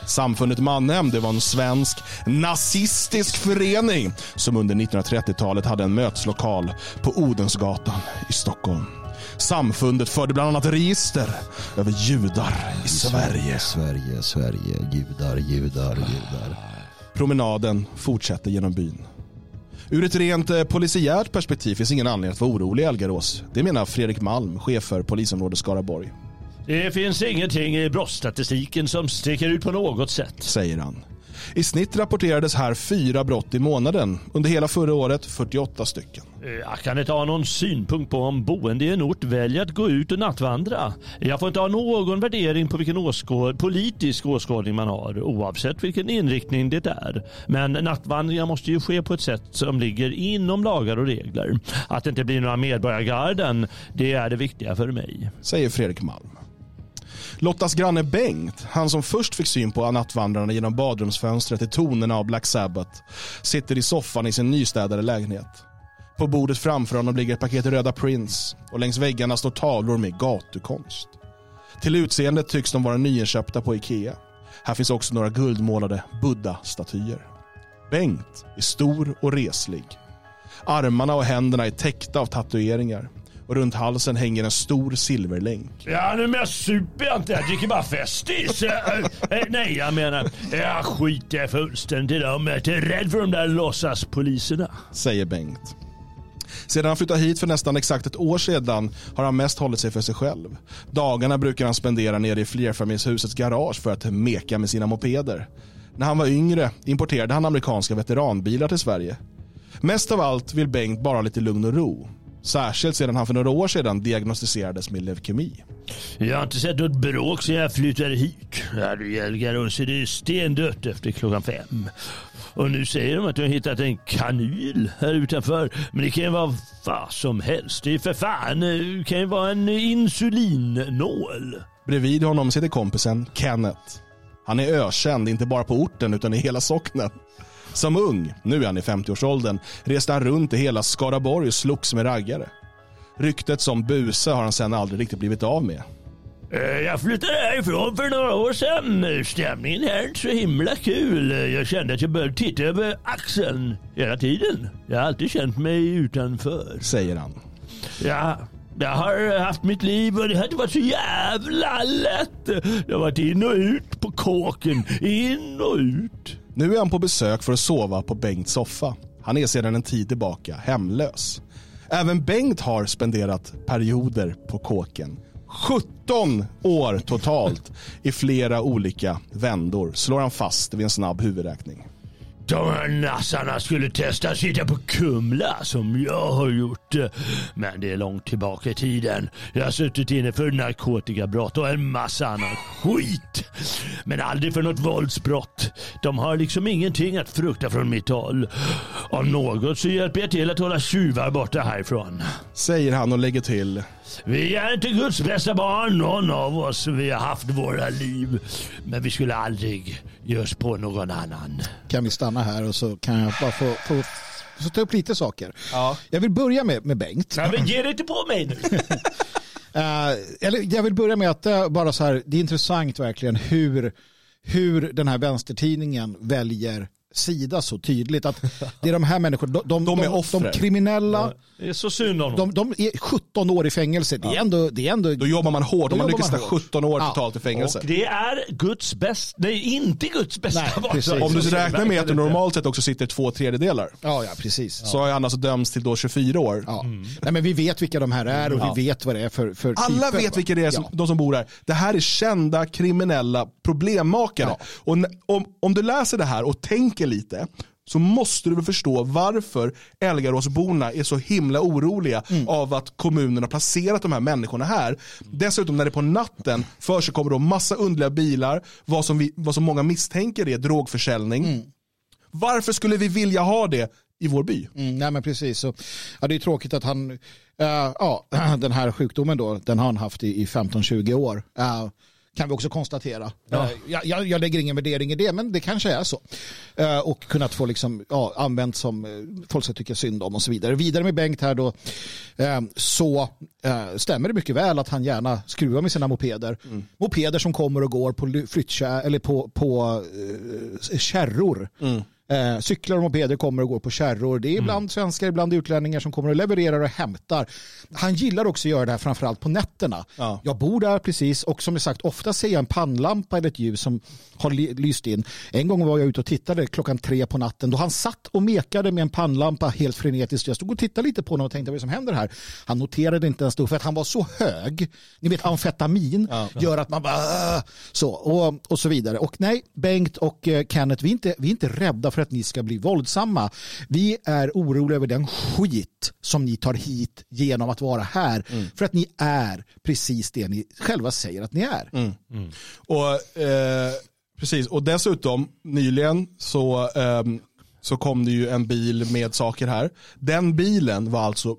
Samfundet Mannhem det var en svensk nazistisk förening som under 1930-talet hade en möteslokal på Odensgatan i Stockholm. Samfundet förde bland annat register över judar i Sverige. Sverige, Sverige, judar, judar, judar. Promenaden fortsätter genom byn. Ur ett rent eh, polisiärt perspektiv finns ingen anledning att vara orolig i Algarås. Det menar Fredrik Malm, chef för polisområdet Skaraborg, Det finns ingenting i brottsstatistiken som sticker ut på något sätt. säger han. I snitt rapporterades här fyra brott i månaden. Under hela förra året 48 stycken. Jag kan inte ha någon synpunkt på om boende i en ort väljer att gå ut och nattvandra. Jag får inte ha någon värdering på vilken åskåd, politisk åskådning man har oavsett vilken inriktning det är. Men nattvandringar måste ju ske på ett sätt som ligger inom lagar och regler. Att det inte blir några medborgargarden, det är det viktiga för mig. säger Fredrik Malm. Lottas granne Bengt, han som först fick syn på nattvandrarna genom badrumsfönstret i tonerna av Black Sabbath, sitter i soffan i sin nystädade lägenhet. På bordet framför honom ligger ett paket röda Prince och längs väggarna står tavlor med gatukonst. Till utseendet tycks de vara nyinköpta på Ikea. Här finns också några guldmålade Buddha-statyer. Bengt är stor och reslig. Armarna och händerna är täckta av tatueringar och runt halsen hänger en stor silverlänk. Ja, nu men jag super inte. Jag dricker bara Festis. Eh, Nej, jag menar, jag skiter fullständigt i dem. Jag är rädd för de där låtsaspoliserna. säger Bengt. Sedan han flyttade hit för nästan exakt ett år sedan har han mest hållit sig för sig själv. Dagarna brukar han spendera nere i flerfamiljshusets garage för att meka med sina mopeder. När han var yngre importerade han amerikanska veteranbilar till Sverige. Mest av allt vill Bengt bara ha lite lugn och ro. Särskilt sedan han för några år sedan diagnostiserades med leukemi. Jag har inte sett något bråk sedan jag flyttade hit. Här i Elgarås är det stendött efter klockan fem. Och nu säger de att de har hittat en kanyl här utanför. Men det kan ju vara vad som helst. Det är för fan, det kan ju vara en insulinnål. Bredvid honom sitter kompisen Kenneth. Han är ökänd, inte bara på orten utan i hela socknen. Som ung, nu är han i 50-årsåldern, reste han runt i hela Skaraborg och slogs med raggare. Ryktet som buse har han sen aldrig riktigt blivit av med. Eh, Jag flyttade härifrån för några år sedan. Stämningen här är inte så himla kul. Jag kände att jag började titta över axeln hela tiden. Jag har alltid känt mig utanför. Säger han. Ja, jag har haft mitt liv och det har inte varit så jävla lätt. Jag har varit in och ut på kåken. In och ut. Nu är han på besök för att sova på Bengts soffa. Han är sedan en tid tillbaka hemlös. Även Bengt har spenderat perioder på kåken. 17 år totalt i flera olika vändor slår han fast vid en snabb huvudräkning. De här nassarna skulle testa att sitta på Kumla som jag har gjort. Men det är långt tillbaka i tiden. Jag har suttit inne för narkotikabrott och en massa annan skit. Men aldrig för något våldsbrott. De har liksom ingenting att frukta från mitt håll. Om något så hjälper jag till att hålla tjuvar borta härifrån. Säger han och lägger till. Vi är inte Guds bästa barn, någon av oss. Vi har haft våra liv. Men vi skulle aldrig ge oss på någon annan. Kan vi stanna här och så kan jag bara få, få, få ta upp lite saker. Ja. Jag vill börja med, med Bengt. Nej, men ge dig inte på mig nu. Eh, eller jag vill börja med att uh, bara så här, det är intressant verkligen hur, hur den här vänstertidningen väljer sida så tydligt. Att det är de här människorna, de, de, De är de, de kriminella, Det är så synd om dem. de, de är 17 år i fängelse. Det är ändå, det är ändå Då jobbar man hårt. Då Om man lyckas sitta hårt. 17 år Ja. totalt i fängelse. Och det är Guds bästa, nej inte Guds bästa Nej. Om du räknar med att det normalt sett också sitter två tredjedelar. Ja, ja, precis. Så har han alltså dömts till då 24 år. Ja. Nej, men vi vet vilka de här är och vi vet vad det är för, för Alla typer, vet va? vilka det är, som, Ja. de som bor här. Det här är kända kriminella problemmakare. Ja. Och om, om du läser det här och tänker lite så måste du väl förstå varför Elgaråsborna är så himla oroliga Mm. av att kommunen har placerat de här människorna här. Dessutom när det på natten för sig kommer då massa underliga bilar, vad som, vi, vad som många misstänker är drogförsäljning. Mm. Varför skulle vi vilja ha det i vår by? Mm, nej men precis. Så, ja, det är tråkigt att han, eh, ja, den här sjukdomen då, den har han haft i, i 15-20 år. Eh, kan vi också konstatera. Eh, jag, jag, jag lägger ingen värdering i det, men det kanske är så. Eh, och kunnat få liksom, ja, använt som eh, folk ska tycka synd om och så vidare. Vidare med Bengt här då, så stämmer det mycket väl att han gärna skruvar med sina mopeder. Mopeder som kommer och går på ly- flyttkär, eller på, på kärror. Eh, cyklar och mopeder kommer och går på kärror. Det är ibland svenskar, ibland utlänningar som kommer och levererar och hämtar. Han gillar också att göra det här framförallt på nätterna. Ja. Jag bor där precis och som jag sagt ofta ser jag en pannlampa eller ett ljus som har ly- lyst in. En gång var jag ute och tittade klockan tre på natten då han satt och mekade med en pannlampa helt frenetiskt. Jag stod och tittade lite på honom och tänkte vad är det som händer här? Han noterade inte ens då för att han var så hög. Ni vet amfetamin gör att man bara så och, och så vidare. Och nej, Bengt och eh, Kenneth, vi är, inte, vi är inte rädda för att ni ska bli våldsamma. Vi är oroliga över den skit som ni tar hit genom att vara här. För att ni är precis det ni själva säger att ni är. Och, eh, precis, och dessutom nyligen så, ehm, så kom det ju en bil med saker här. Den bilen var alltså,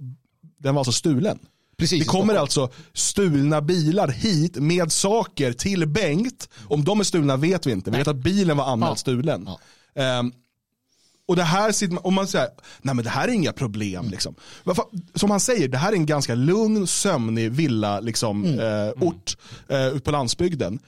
den var alltså stulen. Precis, det kommer alltså stulna bilar hit med saker till Bengt. Om de är stulna vet vi inte. Vi vet att bilen var anmäld Ja. stulen. Ehm, och det här sitter om man säger, nej men det här är inga problem. Mm. Liksom. Som han säger, det här är en ganska lugn, sömnig villa, liksom, Mm. eh, ort eh, ute på landsbygden.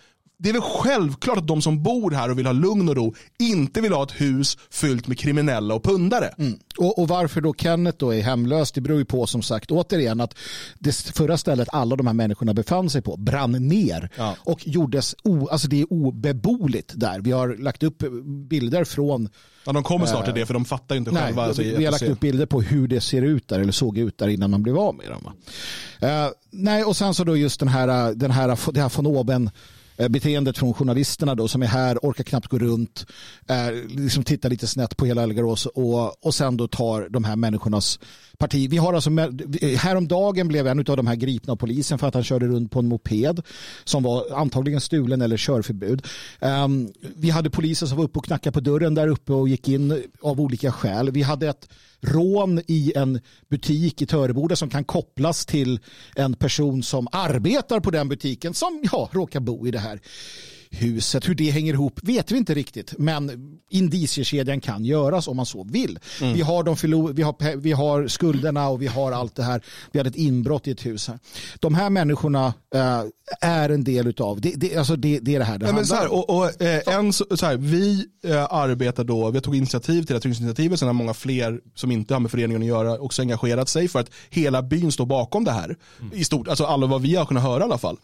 Det är väl självklart att de som bor här och vill ha lugn och ro inte vill ha ett hus fyllt med kriminella och pundare. Och, och varför då Kenneth då är hemlös, det beror ju på som sagt återigen att det förra stället alla de här människorna befann sig på brann ner Ja. och gjordes, o, alltså det är obeboeligt där. Vi har lagt upp bilder från, Ja, de kommer snart till det för de fattar ju inte nej, själva. alltså, vi, vi har lagt upp bilder på hur det ser ut där eller såg ut där innan man blev av med dem. Eh, nej, och sen så då just den här, den här, det här von oben eh, Eh, beteendet från journalisterna då som är här, orkar knappt gå runt, eh, liksom tittar lite snett på hela Elgarås och, och sen då tar de här människornas parti. Vi har alltså, häromdagen blev en av de här gripna av polisen för att han körde runt på en moped som var antagligen stulen eller körförbud. Ehm, vi hade poliser som var uppe och knackade på dörren där uppe och gick in av olika skäl. Vi hade ett rån i en butik i Töreboda som kan kopplas till en person som arbetar på den butiken som ja, råkar bo i det här huset. Hur det hänger ihop vet vi inte riktigt men indiciekedjan kan göras om man så vill. Vi, har de förlo- vi, har, vi har skulderna och vi har allt det här. Vi hade ett inbrott i ett hus här. De här människorna eh, är en del utav det. Det, alltså det, det är det här det Nej, men så handlar här, om. och, och, eh, en, så, så här, vi eh, arbetar då, vi tog initiativ till det här trygghetsinitiativet, sen har många fler som inte har med föreningen att göra också engagerat sig för att hela byn står bakom det här. I stort, alltså alla vad vi har kunnat höra i alla fall.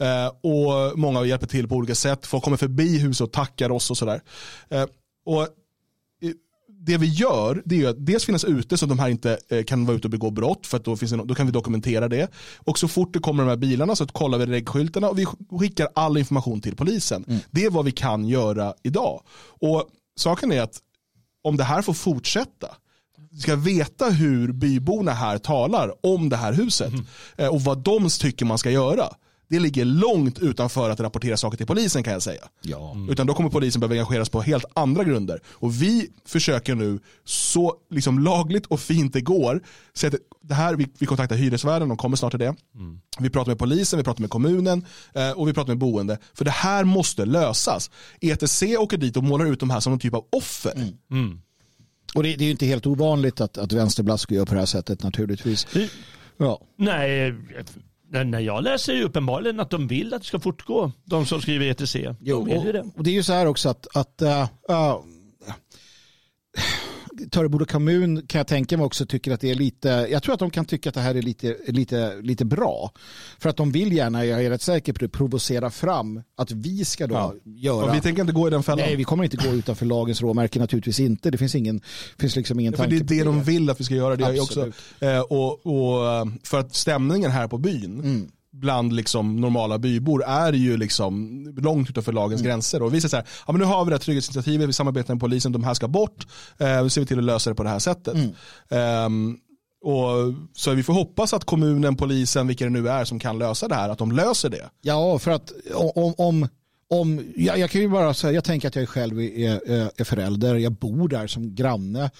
Eh, och många hjälper till på olika sätt, folk kommer förbi huset och tackar oss och sådär. Eh, och eh, det vi gör det är att dels finnas ute så att de här inte kan vara ute och begå brott för att då, finns det, då kan vi dokumentera det. Och så fort det kommer de här bilarna så kollar vi regskyltarna och vi skickar all information till polisen. Det är vad vi kan göra idag. Och saken är att om det här får fortsätta, ska veta hur byborna här talar om det här huset eh, och vad de tycker man ska göra. Det ligger långt utanför att rapportera saker till polisen kan jag säga. Ja. Utan då kommer polisen behöva engageras på helt andra grunder. Och vi försöker nu så liksom lagligt och fint det går. Så att det här, vi, vi kontaktar hyresvärden, de kommer snart till det. Vi pratar med polisen, vi pratar med kommunen eh, och vi pratar med boende. För det här måste lösas. ETC åker dit och målar ut de här som någon typ av offer. Och det, det är ju inte helt ovanligt att, att vänsterblaskor gör på det här sättet naturligtvis. Ja. Nej, när när jag läser ju uppenbarligen att de vill att det ska fortgå. De som skriver ETC. Jo, de ju det. och, och det är ju så här också att, att uh, uh, Töreboda kommun kan jag tänka mig också tycker att det är lite, jag tror att de kan tycka att det här är lite, lite, lite bra. För att de vill gärna, jag är rätt säker på det, provocera fram att vi ska då Ja. göra. Och vi tänker inte gå i den fällan. Nej, vi kommer inte gå utanför lagens råmärke naturligtvis inte. Det finns ingen, finns liksom ingen För tanke det är det de vill att vi ska göra. Det ju också, Absolut. eh, och, och, eh, för att stämningen här på byn Mm. Bland liksom normala bybor är ju liksom långt utanför lagens Mm. gränser. Och vi säger så här, ja, men nu har vi det här trygghetsinitiativet, vi samarbetar med polisen, de här ska bort. Eh, nu ser vi till att lösa det på det här sättet. Mm. Ehm, och, så vi får hoppas att kommunen, polisen, vilka det nu är som kan lösa det här, att de löser det. Ja, för att om, om, om jag, jag kan ju bara säga, jag tänker att jag själv är, är, är förälder, jag bor där som granne.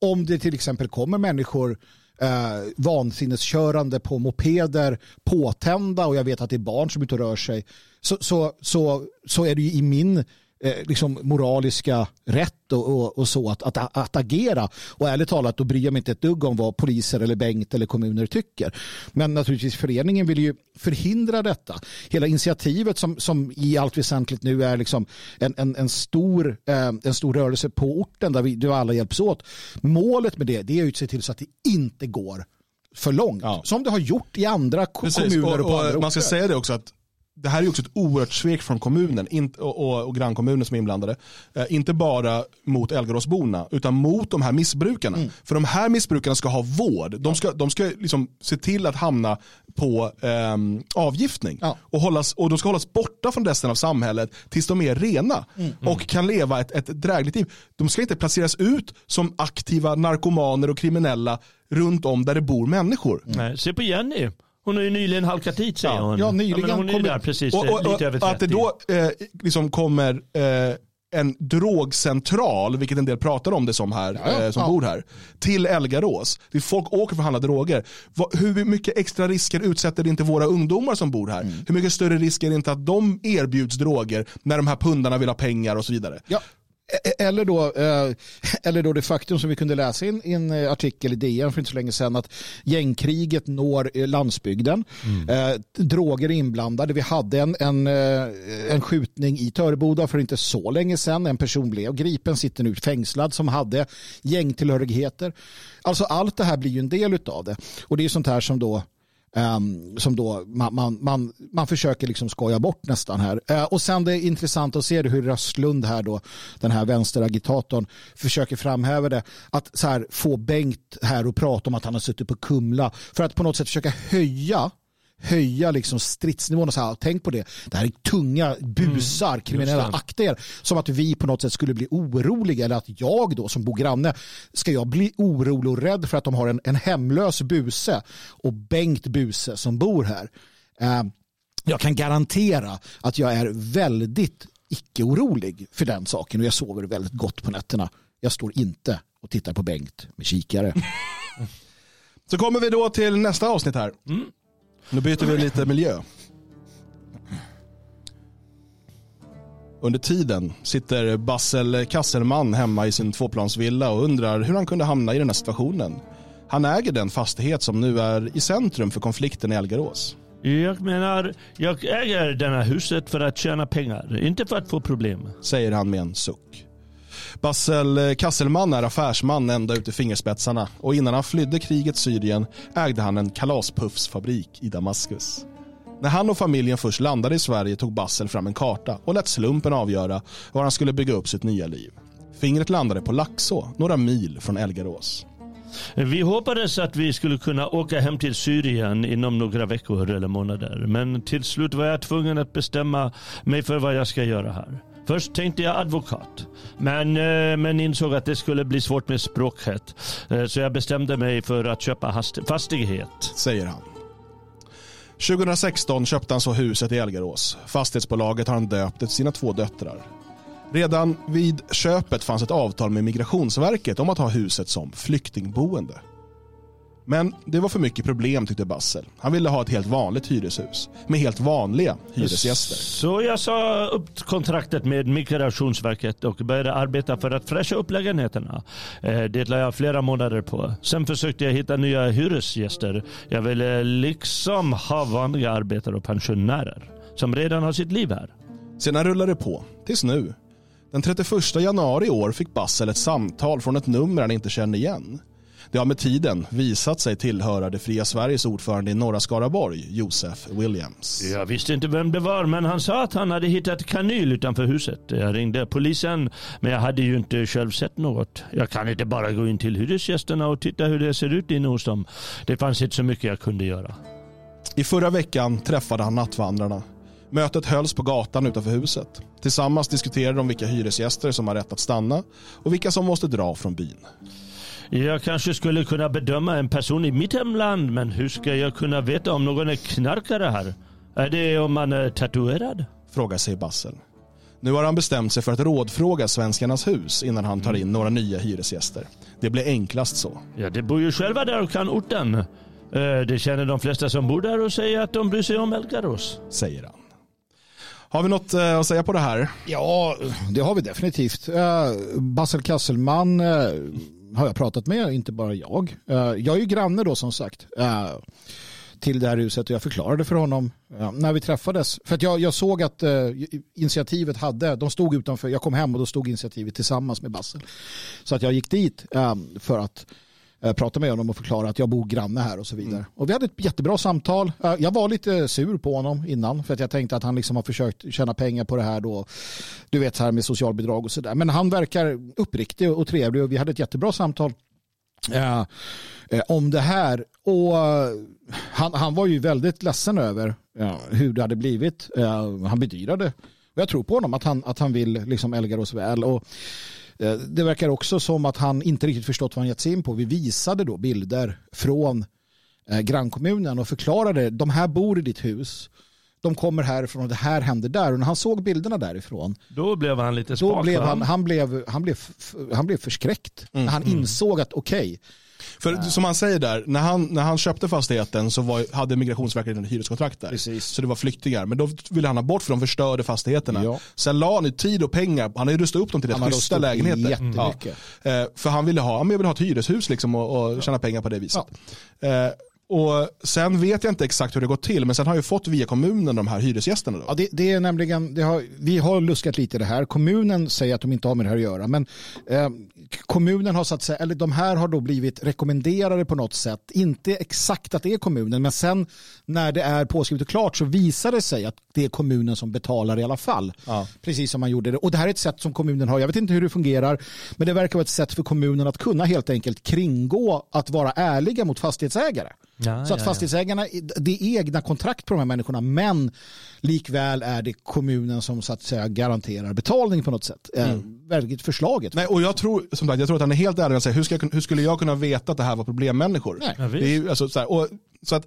Om det till exempel kommer människor eh, vansinneskörande på mopeder, påtända och jag vet att det är barn som inte rör sig, så, så, så, så är det ju i min eh, liksom moraliska rätt och, och, och så att, att, att agera. Och ärligt talat, då bryr jag mig inte ett dugg om vad poliser eller Bengt eller kommuner tycker. Men naturligtvis föreningen vill ju förhindra detta. Hela initiativet som, som i allt väsentligt nu är liksom en, en, en, stor, eh, en stor rörelse på orten där vi där alla hjälps åt. Målet med det, det är ju att se till så att det inte går för långt. Ja. Som det har gjort i andra Precis, kommuner och, och, på andra och man ska orter. säga det också att det här är ju också ett oerhört svek från kommunen och, och, och grannkommuner som är inblandade. Eh, inte bara mot Älgaråsborna utan mot de här missbrukarna. Mm. För de här missbrukarna ska ha vård. De ska, de ska liksom se till att hamna på ehm, avgiftning. Ja. Och, hållas, och de ska hållas borta från resten av samhället tills de är rena Mm. och kan leva ett, ett drägligt liv. De ska inte placeras ut som aktiva narkomaner och kriminella runt om där det bor människor. Nej, se på Jenny. Hon har ju nyligen halkat dit säger Ja. hon. Ja, nyligen men hon är ju kom- där precis Och, eh, och, lite över och 30. att det då eh, liksom kommer eh, en drogcentral, vilket en del pratar om det som här, Ja, ja. eh, som Ja. bor här, till Elgarås. Det är folk åker för att handla droger. Vad, hur mycket extra risker utsätter det inte våra ungdomar som bor här? Mm. Hur mycket större risk är det inte att de erbjuds droger när de här pundarna vill ha pengar och så vidare? Ja. E- Eller då, eh, eller då det faktum som vi kunde läsa i en, eh, artikel i DN för inte så länge sedan att gängkriget når eh, landsbygden. Eh, droger är inblandade. Vi hade en, en, eh, en skjutning i Töreboda för inte så länge sedan. En person blev gripen, sitter nu fängslad som hade gängtillhörigheter. Alltså allt det här blir ju en del av det. Och det är sånt här som då Ehm, som då man, man, man, man försöker liksom skoja bort nästan här. Ehm, och sen det är intressant att se hur Röstlund här då, den här vänsteragitatorn, försöker framhäva det. Att så här, få Bengt här och prata om att han har suttit på Kumla för att på något sätt försöka höja höja liksom stridsnivån och så här, tänk på det. Det här är tunga busar, kriminella det. akter. Som att vi på något sätt skulle bli oroliga eller att jag då som bor granne ska jag bli orolig och rädd för att de har en, en hemlös buse och Bengt Buse som bor här. Eh, jag kan garantera att jag är väldigt icke-orolig för den saken och jag sover väldigt gott på nätterna. Jag står inte och tittar på Bengt med kikare. Så kommer vi då till nästa avsnitt här. Nu byter vi lite miljö. Under tiden sitter Bassel Kasselman hemma i sin tvåplansvilla och undrar hur han kunde hamna i den här situationen. Han äger den fastighet som nu är i centrum för konflikten i Elgarås. Jag menar, jag äger denna huset för att tjäna pengar, inte för att få problem. Säger han med en suck. Bassel eh, Kasselman är affärsman ända ut i fingerspetsarna och innan han flydde krigets Syrien ägde han en kalaspuffsfabrik i Damaskus. När han och familjen först landade i Sverige tog Bassel fram en karta och lät slumpen avgöra var han skulle bygga upp sitt nya liv. Fingret landade på Laxå, några mil från Elgarås. Vi hoppades att vi skulle kunna åka hem till Syrien inom några veckor eller månader. Men till slut var jag tvungen att bestämma mig för vad jag ska göra här. Först tänkte jag advokat, men, eh, men insåg att det skulle bli svårt med språket. Eh, så jag bestämde mig för att köpa fastighet. säger han. 2016 köpte han så huset i Elgarås. Fastighetsbolaget har han döpt efter sina två döttrar. Redan vid köpet fanns ett avtal med Migrationsverket om att ha huset som flyktingboende. Men det var för mycket problem tyckte Bassel. Han ville ha ett helt vanligt hyreshus med helt vanliga hyresgäster. Så jag sa upp kontraktet med Migrationsverket och började arbeta för att fräscha upp lägenheterna. Eh, Det la jag flera månader på. Sen försökte jag hitta nya hyresgäster. Jag ville liksom ha vanliga arbetare och pensionärer som redan har sitt liv här. Sedan rullade det på, tills nu. Den 31 januari i år fick Bassel ett samtal från ett nummer han inte kände igen. Det har med tiden visat sig tillhöra det fria Sveriges ordförande i norra Skaraborg, Josef Williams. Jag visste inte vem det var, men han sa att han hade hittat kanyl utanför huset. Jag ringde polisen, men jag hade ju inte själv sett något. Jag kan inte bara gå in till hyresgästerna och titta hur det ser ut inne hos dem. Det fanns inte så mycket jag kunde göra. I förra veckan träffade han nattvandrarna. Mötet hölls på gatan utanför huset. Tillsammans diskuterade de vilka hyresgäster som har rätt att stanna och vilka som måste dra från byn. Jag kanske skulle kunna bedöma en person i mitt hemland, men hur ska jag kunna veta om någon är knarkare här? Är det om man är tatuerad? Frågar sig Bassel. Nu har han bestämt sig för att rådfråga Svenskarnas hus innan han tar in några nya hyresgäster. Det blir enklast så. Ja, det bor ju själva där och kan orten. Eh, Det känner de flesta som bor där och säger att de bryr sig om Elgarås. säger han. Har vi något eh, att säga på det här? Ja, det har vi definitivt. Uh, Bassel Kasselman eh, har jag pratat med, inte bara jag. Eh, jag är ju granne då som sagt eh, till det här huset och jag förklarade för honom eh, när vi träffades. För att jag, jag såg att initiativet hade, de stod utanför, jag kom hem och då stod initiativet tillsammans med Bassel. Så att jag gick dit för att eh, prata med honom och förklara att jag bor granne här och så vidare. Och vi hade ett jättebra samtal. Eh, Jag var lite sur på honom innan för att jag tänkte att han liksom har försökt tjäna pengar på det här då. Du vet så här med socialbidrag och sådär. Men han verkar uppriktig och trevlig och vi hade ett jättebra samtal eh, eh, om det här. Och han, han var ju väldigt ledsen över ja, hur det hade blivit. Eh, han bedyrade. Och jag tror på honom att han, att han vill liksom Elgarås väl. Och, det verkar också som att han inte riktigt förstått vad han gett sig in på. Vi visade då bilder från eh, grannkommunen och förklarade de här bor i ditt hus. De kommer härifrån och det här händer där. Och när han såg bilderna därifrån Då blev han lite då spak. blev han, han, blev, han, blev, han blev förskräckt. När han insåg att okej, För som han säger där, när han, när han köpte fastigheten så var, hade Migrationsverket en hyreskontrakt där. Precis. Så det var flyktingar. Men då ville han ha bort för de förstörde fastigheterna. Ja. Sen la han ju tid och pengar, han har ju rustat upp dem till rätt schyssta lägenheter. jättemycket. Ja. Eh, för han ville ha, han ville ha ett hyreshus liksom och, och tjäna pengar på det viset. Eh, och sen vet jag inte exakt hur det gått till, men sen har jag fått via kommunen de här hyresgästerna. Då. Ja, det, det är nämligen, det har, vi har luskat lite i det här. Kommunen säger att de inte har med det här att göra. Men eh, kommunen har satt sig, eller de här har då blivit rekommenderade på något sätt. Inte exakt att det är kommunen, men sen när det är påskrivet och klart så visar det sig att det är kommunen som betalar i alla fall. Ja. Precis som man gjorde det. Och det här är ett sätt som kommunen har, jag vet inte hur det fungerar, men det verkar vara ett sätt för kommunen att kunna helt enkelt kringgå att vara ärliga mot fastighetsägare. Ja, så att ja, fastighetsägarna, det är egna kontrakt på de här människorna, men likväl är det kommunen som så att säga garanterar betalning på något sätt. Eh, Väldigt förslaget. Nej, och jag tror, som sagt, jag tror att han är helt ärlig och säger, hur, ska jag, hur skulle jag kunna veta att det här var problemmänniskor? Nej. Det är, alltså, så, här, och, så att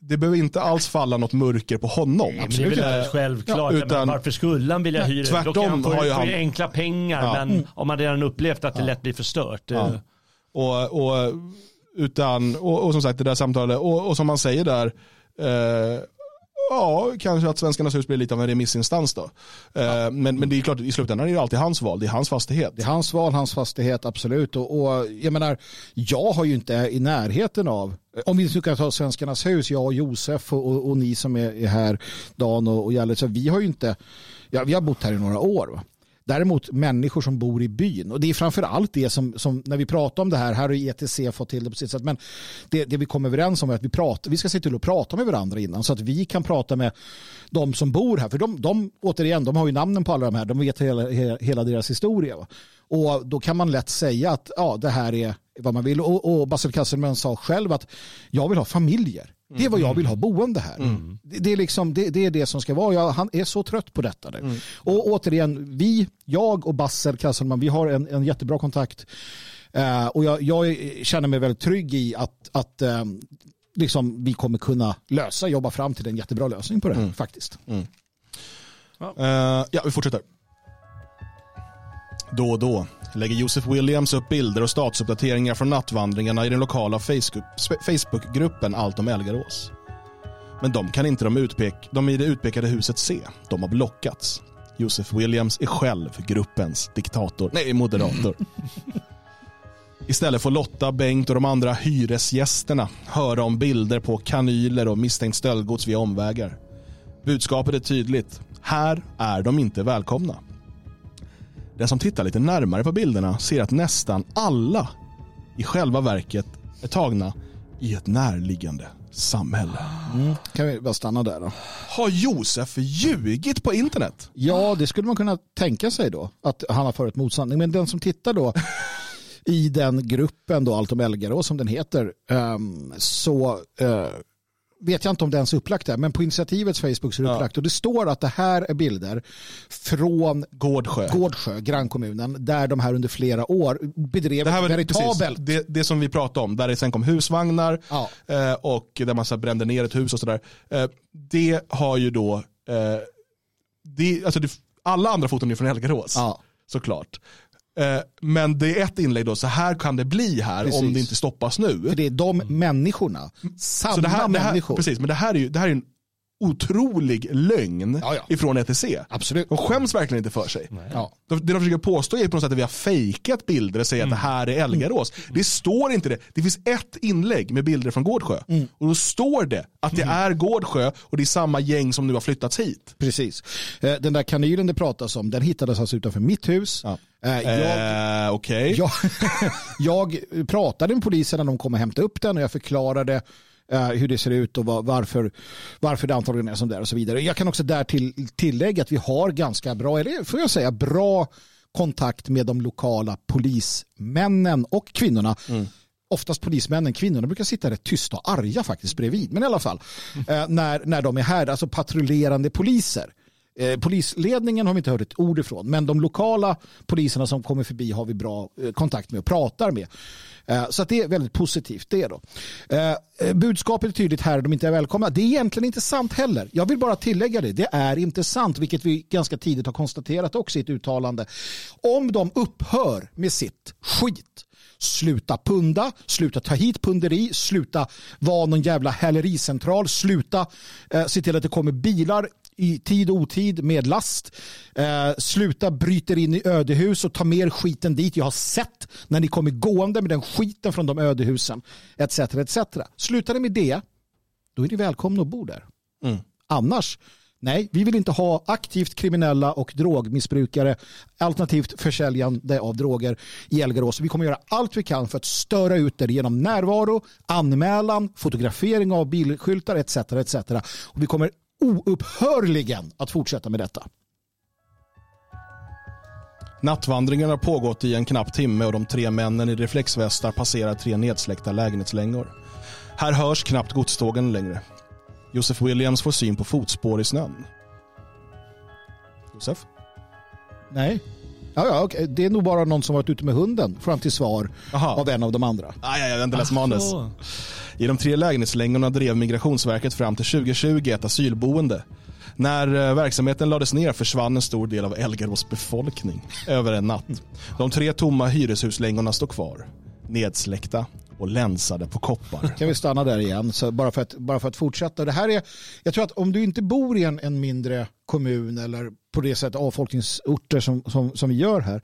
det behöver inte alls falla något mörker på honom. Men det är väl självklart. ja, utan- varför skulle han vilja hyra? tvärtom Då kan han få, har ju få han- enkla pengar, Ja. men om man redan upplevt att det lätt blir förstört. Ja. Och, och, utan, och, och som sagt det där samtalet, och, och som man säger där, eh, ja kanske att Svenskarnas hus blir lite av en remissinstans då. Eh, men, men det är klart, i slutändan är det alltid hans val, det är hans fastighet. Det är hans val, hans fastighet, absolut. Och, och jag menar, jag har ju inte i närheten av, om vi nu kan ta Svenskarnas hus, jag och Josef och, och, och ni som är, är här, Dan och, och Jalle, så vi har ju inte, ja, vi har bott här i några år. Va? Däremot människor som bor i byn. Och det är framför allt det som, som när vi pratar om det här, här har ETC fått till det på sitt sätt, men det, det vi kom överens om är att vi, pratar, vi ska se till att prata med varandra innan så att vi kan prata med de som bor här. För de, de återigen, de har ju namnen på alla de här, de vet hela, hela deras historia. Va? Och då kan man lätt säga att ja, det här är vad man vill. Och, och Basil Kasselman sa själv att jag vill ha familjer. Det är vad jag vill ha boende här. Det, det, är liksom, det, det är det som ska vara. Jag, han är så trött på detta nu. Och återigen, vi, jag och Basser Kasselman, vi har en, en jättebra kontakt. Eh, och jag, jag känner mig väldigt trygg i att, att eh, liksom, vi kommer kunna lösa, jobba fram till en jättebra lösning på det här, faktiskt. Eh, ja, vi fortsätter. Då och då lägger Josef Williams upp bilder och statusuppdateringar från nattvandringarna i den lokala Facebook- Facebookgruppen Allt om Elgarås. Men de kan inte de, utpek- de i det utpekade huset se. De har blockats. Josef Williams är själv gruppens diktator. Nej, moderator. Istället får Lotta, Bengt och de andra hyresgästerna höra om bilder på kanyler och misstänkt stöldgods via omvägar. Budskapet är tydligt. Här är de inte välkomna. Den som tittar lite närmare på bilderna ser att nästan alla i själva verket är tagna i ett närliggande samhälle. Kan vi bara stanna där då? Har Josef ljugit på internet? Ja, det skulle man kunna tänka sig då. Att han har för ett motsanning. Men den som tittar då i den gruppen då, Allt om Elgarås som den heter, ehm, så eh, vet jag inte om det ens är upplagt där, men på initiativets Facebook så är det upplagt. Och det står att det här är bilder från Gårdsjö. Gårdsjö, grannkommunen, där de här under flera år bedrev Det här var veritabelt det, det som vi pratade om, där det sen kom husvagnar Ja. eh, och där man så brände ner ett hus och sådär. Eh, det har ju då, eh, det, alltså det, alla andra foton är från Elgarås, Ja. såklart. Eh, men det är ett inlägg då, så här kan det bli här Precis. om det inte stoppas nu. För det är de människorna, samma Så det här, det här, människor. precis, men det här är ju det här är en otrolig lögn Ja, ja. ifrån ETC. Absolut. De skäms verkligen inte för sig. Ja. De- Det de försöker påstå är på något sätt att vi har fejkat bilder och säger att det här är Elgarås. Det står inte det. Det finns ett inlägg med bilder från Gårdsjö. Och då står det att det är Gårdsjö och det är samma gäng som nu har flyttats hit. Precis. Eh, Den där kanylen det pratas om, den hittades alltså utanför mitt hus. Eh, Jag, Eh, Okej. jag, jag pratade med polisen när de kom och hämtade upp den och jag förklarade eh, hur det ser ut och var, varför, varför det antagligen är som det är och så vidare. Jag kan också där till, tillägga att vi har ganska bra, eller får jag säga bra kontakt med de lokala polismännen och kvinnorna. Oftast polismännen, kvinnorna brukar sitta rätt tysta och arga faktiskt bredvid. Men i alla fall, eh, när, när de är här, alltså patrullerande poliser. Eh, polisledningen har vi inte hört ett ord ifrån, men de lokala poliserna som kommer förbi har vi bra eh, kontakt med och pratar med. Eh, så att det är väldigt positivt. Det då. Eh, eh, budskapet är tydligt här, de inte är välkomna. Det är egentligen inte sant heller. Jag vill bara tillägga det. Det är inte sant, vilket vi ganska tidigt har konstaterat också i ett uttalande. Om de upphör med sitt skit Sluta punda, sluta ta hit punderi, sluta vara någon jävla hälericentral, sluta eh, se till att det kommer bilar i tid och otid med last. Eh, sluta bryter in i ödehus och ta mer skiten dit. Jag har sett när ni kommer gående med den skiten från de ödehusen. Etc. etc. Slutar det med det, då är ni välkomna att bo där. Annars, nej, vi vill inte ha aktivt kriminella och drogmissbrukare alternativt försäljande av droger i Elgarås. Vi kommer göra allt vi kan för att störa ut det genom närvaro, anmälan, fotografering av bilskyltar etc. etc. Och vi kommer oupphörligen att fortsätta med detta. Nattvandringen har pågått i en knapp timme och de tre männen i reflexvästar passerar tre nedsläckta lägenhetslängor. Här hörs knappt godstågen längre. Josef Williams får syn på fotspår i snön. Josef? Nej. Ja, ja, okej. Det är nog bara någon som varit ute med hunden fram till svar Jaha. av en av de andra. Ah, ja, jag har inte läst manus. Så. I de tre lägenhetslängorna drev Migrationsverket fram till 2020 ett asylboende. När eh, verksamheten lades ner försvann en stor del av Elgarås befolkning över en natt. De tre tomma hyreshuslängorna står kvar, nedsläckta och länsade på koppar. Kan vi stanna där igen, så bara, för att, bara för att fortsätta. Det här är, jag tror att om du inte bor i en, en mindre kommun eller på det sättet avfolkningsorter som, som, som vi gör här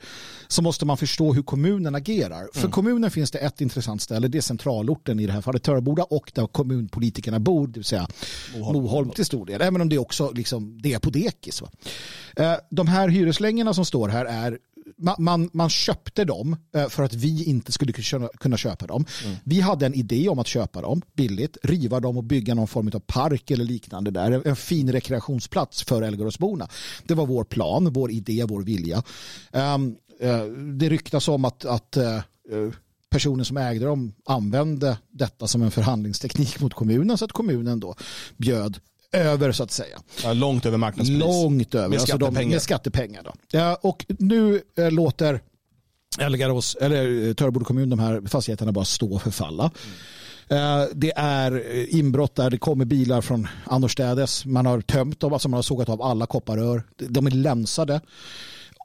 så måste man förstå hur kommunen agerar. För kommunen finns det ett intressant ställe, det är centralorten i det här fallet Töreboda och där kommunpolitikerna bor, det vill säga Moholm, till stor del. Även om det också liksom, det är på dekis. Va? Eh, De här hyreslängorna som står här är man, man, man köpte dem eh, för att vi inte skulle kunna- köpa dem. Vi hade en idé om att köpa dem billigt, riva dem och bygga någon form av park eller liknande där. En- fin rekreationsplats för Älgaråsborna. Det var vår plan, vår idé, vår vilja. Ehm, eh, det ryktas om att, att eh, personen som ägde dem använde detta som en förhandlingsteknik mot kommunen så att kommunen då bjöd över så att säga. Ja, långt över marknadspris. Långt över. Med Alltså de, skattepengar. med skattepengar. Då. Ja, och nu eh, låter Elgarås, eller eh, Töreboda kommun, de här fastigheterna bara stå och förfalla. Eh, Det är eh, inbrott där det kommer bilar från annorstädes. Man har tömt dem, alltså man har sågat av alla kopparrör. De är länsade.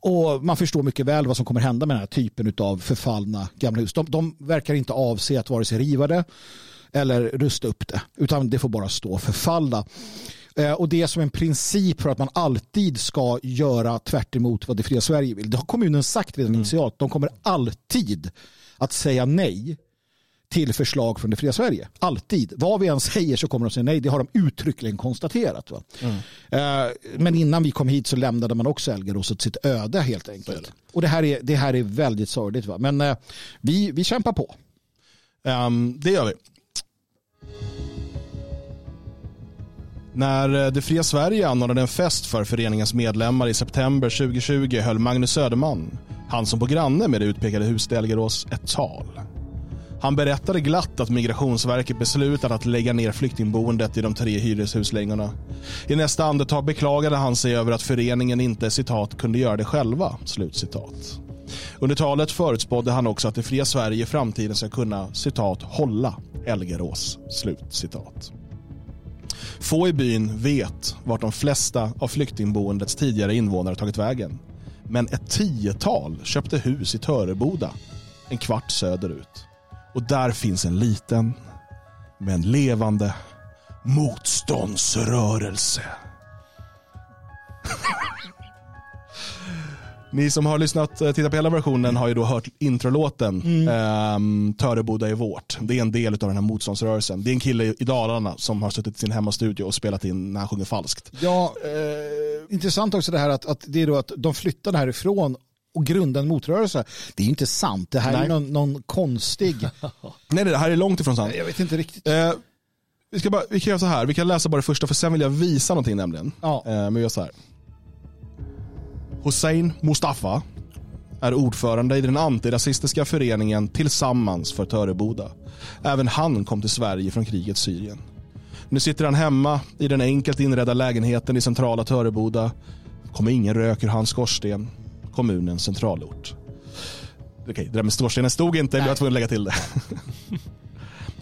Och man förstår mycket väl vad som kommer hända med den här typen av förfallna gamla hus. De, de verkar inte avse att vare sig riva det eller rusta upp det. Utan det får bara stå och förfalla. Eh, Och det är som en princip för att man alltid ska göra tvärt emot vad det fria Sverige vill. Det har kommunen sagt redan initialt. De kommer alltid att säga nej till förslag från det fria Sverige. Alltid. Vad vi än säger så kommer de säga nej. Det har de uttryckligen konstaterat. Va? Eh, Men innan vi kom hit så lämnade man också Elgarås åt sitt öde helt enkelt. Och det här är, det här är väldigt sorgligt. Va? Men eh, vi, vi kämpar på. Ehm, det gör vi. När eh, Det fria Sverige anordnade en fest för föreningens medlemmar i september 2020 höll Magnus Söderman, han som på granne med det utpekade huset i Elgerås, ett tal. Han berättade glatt att Migrationsverket beslutat att lägga ner flyktingboendet i de tre hyreshuslängorna. I nästa andetag beklagade han sig över att föreningen inte citat kunde göra det själva. Slutcitat. Under talet förutspådde han också att det fria Sverige i framtiden ska kunna citat hålla Elgerås. Slutcitat. Få i byn vet vart de flesta av flyktingboendets tidigare invånare tagit vägen. Men ett tiotal köpte hus i Töreboda, en kvart söderut. Och där finns en liten, men levande motståndsrörelse. Ni som har lyssnat, eh, tittat på hela versionen har ju då hört introlåten ehm, Töreboda är vårt. Det är en del av den här motståndsrörelsen. Det är en kille i Dalarna som har suttit i sin hemmastudio och spelat in när han sjunger falskt. Ja, eh, intressant också det här att, att det är då att de flyttade härifrån och grundade en motrörelse. Det är inte sant. Det här Nej. är någon, någon konstig... Nej, det här är långt ifrån sant. Jag vet inte riktigt. Eh, vi, ska bara, vi kan göra så här, vi kan läsa bara det första för sen vill jag visa någonting nämligen. Ja. Eh, men vi gör så här. Hussein Mustafa är ordförande i den antirasistiska föreningen Tillsammans för Töreboda. Även han kom till Sverige från krigets Syrien. Nu sitter han hemma i den enkelt inredda lägenheten i centrala Töreboda. kommer ingen rök ur hans skorsten. Kommunens centralort. Okej, det där med skorstenen stod inte, jag var tvungen att lägga till det.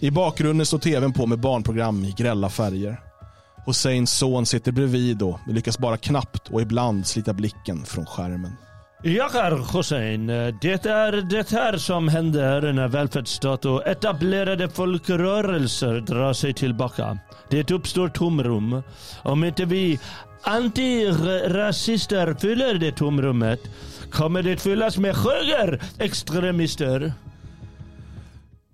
I bakgrunden står tvn på med barnprogram i grälla färger. Husseins son sitter bredvid och lyckas bara knappt och ibland slita blicken från skärmen. Jag är Hussein. Det är det här som händer när välfärdsstat och etablerade folkrörelser drar sig tillbaka. Det uppstår tomrum. Om inte vi antirasister fyller det tomrummet kommer det fyllas med högerextremister.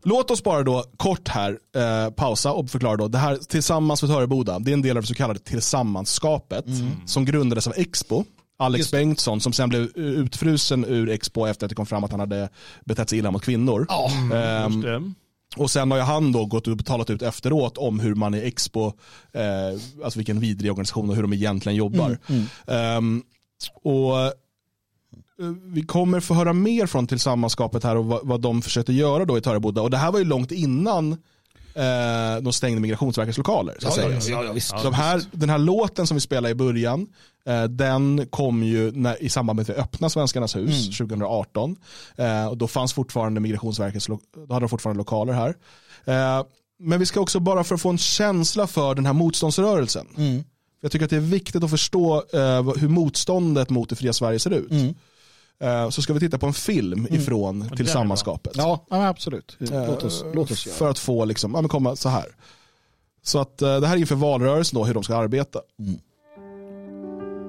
Låt oss bara då kort här eh, pausa och förklara då. Det här Tillsammans för Töreboda, det är en del av det så kallade tillsammanskapet som grundades av Expo. Alex Just. Bengtsson som sen blev utfrusen ur Expo efter att det kom fram att han hade betett sig illa mot kvinnor. Ehm, Just det. Och sen har ju han då gått och talat ut efteråt om hur man i Expo, eh, alltså vilken vidrig organisation och hur de egentligen jobbar. Ehm, och vi kommer få höra mer från tillsammanskapet här och vad, vad de försökte göra då i Töreboda. Och det här var ju långt innan eh, de stängde Migrationsverkets lokaler. Så säga. ja, visst. De här, den här låten som vi spelade i början, eh, den kom ju när, i samband med att vi öppnade Svenskarnas hus 2018. Eh, och då fanns fortfarande Migrationsverkets, då hade de fortfarande lokaler här. Eh, men vi ska också bara för att få en känsla för den här motståndsrörelsen. Jag tycker att det är viktigt att förstå eh, hur motståndet mot det fria Sverige ser ut. Eh, så ska vi titta på en film ifrån Tillsammanskapet. Ja, ja men absolut. Låt oss, låt oss göra. För att få liksom, ja, men komma så här. Så att eh, det här är inför valrörelsen då, hur de ska arbeta.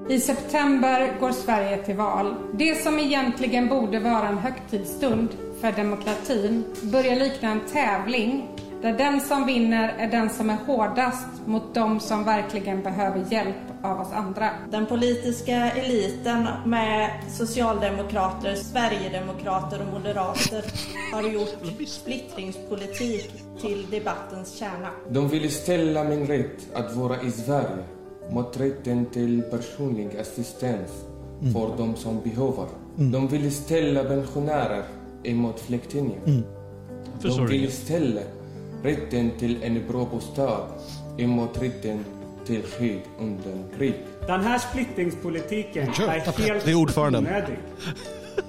I september går Sverige till val. Det som egentligen borde vara en högtidsstund för demokratin börjar likna en tävling där den som vinner är den som är hårdast mot de som verkligen behöver hjälp av oss andra. Den politiska eliten med socialdemokrater, sverigedemokrater och moderater har gjort splittringspolitik till debattens kärna. De vill ställa min rätt att vara i Sverige mot rätten till personlig assistans för de som behöver. De vill ställa pensionärer emot flyktingar. Förstår De vill ställa rätten till en bra bostad emot rätten till skydd undan krig. Den här splittringspolitiken är helt Det är ordföranden. onödig.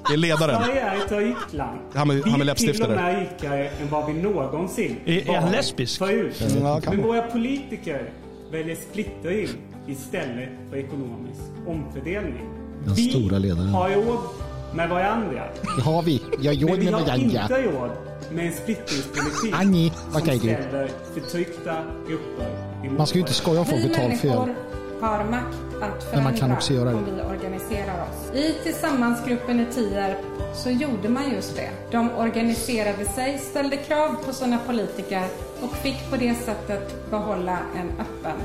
Det är ledaren. Sverige är ett rikt land. Han med- han med vi är till och med rikare än vad vi någonsin Är- är han lesbisk? Förut. Ja, Men våra politiker väljer splittring istället för ekonomisk omfördelning. Den vi stora ledaren. har råd med varandra. Det har vi. Jag Men gjorde vi med har varandra. inte råd med en splittringspolitik Annie, vad som kan du? ställer förtryckta grupper emot Man ska ju inte skoja om folk Vi betalar fel. har makt att förändra Men man kan också göra det. om vi organiserar oss. I Tillsammansgruppen i Tierp så gjorde man just det. De organiserade sig, ställde krav på sina politiker och fick på det sättet behålla en öppen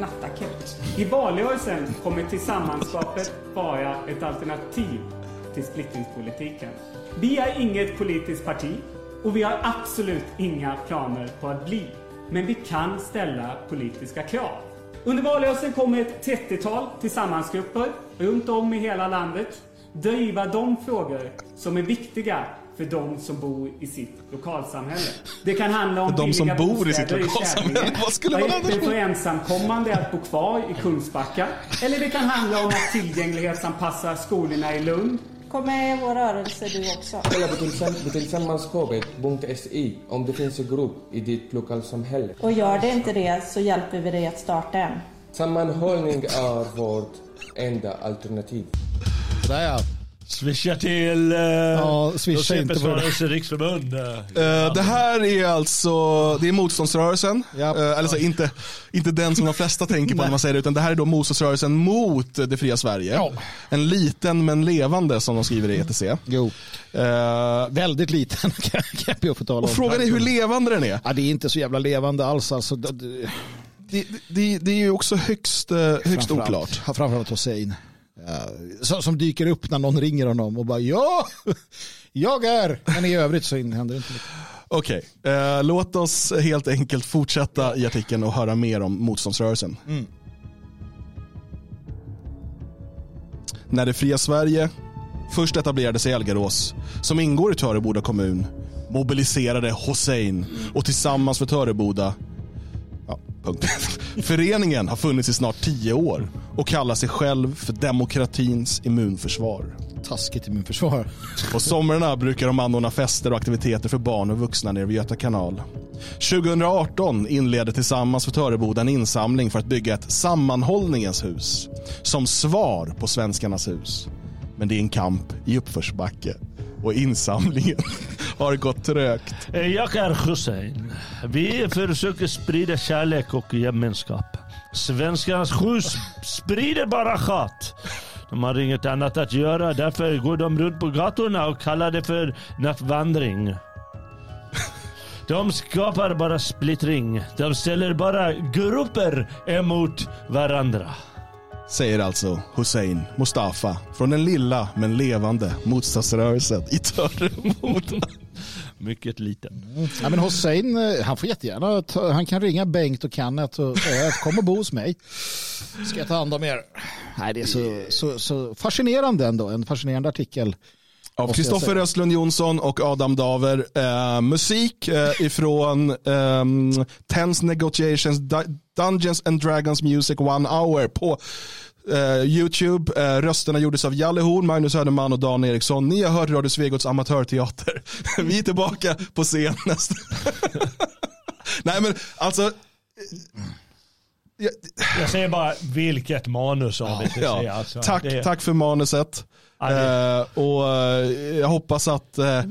nattakut. I valrörelsen kommer tillsammanskapet vara ett alternativ till splittringspolitiken. Vi är inget politiskt parti och vi har absolut inga planer på att bli. Men vi kan ställa politiska krav. Under valrörelsen kommer ett 30-tal tillsammansgrupper runt om i hela landet driva de frågor som är viktiga för de som bor i sitt lokalsamhälle. Det kan handla om För de som bor i sitt lokalsamhälle. Vad skulle man annars för ensamkommande att bo kvar i Kungsbacka. Eller det kan handla om att tillgänglighetsanpassa skolorna i Lund. Kom med i vår rörelse du också. Kolla på tillsam- på tillsammanskapet.se om det finns en grupp i ditt lokalsamhälle. Och gör det inte det så hjälper vi dig att starta en. Sammanhållning är vårt enda alternativ. Där ja. Swisha till... Uh, Ja, swisha inte på det. riksförbund. eh. Eh, det här är alltså, det är motståndsrörelsen. Ja. Eh, eller så, inte, inte den som de flesta tänker på när man säger det, utan det här är då motståndsrörelsen mot det fria Sverige. Ja. En liten men levande som de skriver i ETC. Jo, Eh, väldigt liten kan jag få tala om. och frågan är hur levande den är. Ja, det är inte så jävla levande alls. Alltså, det, det, Det, det, är ju också högst, eh, högst framförallt- oklart. Framförallt Hussein. Ja, som, dyker upp när någon ringer honom och bara ja, jag är. Men i övrigt så händer det inte mycket. Okej, eh, låt oss helt enkelt fortsätta i artikeln och höra mer om motståndsrörelsen. När det fria Sverige först etablerade sig i Elgarås, som ingår i Töreboda kommun, mobiliserade Hussein och tillsammans med Töreboda Ja, punkt. Föreningen har funnits i snart tio år och kallar sig själv för demokratins immunförsvar. Taskigt immunförsvar. På somrarna brukar de anordna fester och aktiviteter för barn och vuxna nere vid Göta kanal. 2018 inledde tillsammans för Töreboda en insamling för att bygga ett sammanhållningens hus som svar på Svenskarnas hus. Men det är en kamp i uppförsbacke och insamlingen har gått trögt. Jag är Hussein. Vi försöker sprida kärlek och gemenskap. Svenskarnas hus sprider bara hat. De har inget annat att göra, därför går de runt på gatorna och kallar det för nattvandring. De skapar bara splittring. De ställer bara grupper emot varandra. Säger alltså Hussein Mustafa från den lilla men levande motståndsrörelsen i Töreboda. Mycket liten. Ja, men Hussein, eh, han får jättegärna, ta, han kan ringa Bengt och Kenneth och säga att kom och bo hos mig. Ska jag ta hand om er. Nej, det är så, så, så fascinerande ändå, en fascinerande artikel. Av Kristoffer. Östlund Jonsson och Adam Daver. Eh, musik eh, ifrån ehm, Tense Negotiations Du- Dungeons and Dragons Music One Hour på eh, YouTube. Eh, rösterna gjordes av Jalle Horn, Magnus Söderman och Dan Eriksson. Ni har hört Radio Svegots amatörteater. Vi är tillbaka på scen nästa. Nej men alltså. eh, jag- Jag säger bara vilket manus av ETC. Ja, alltså. tack, Det- tack för manuset. Eh, och eh, jag hoppas att eh,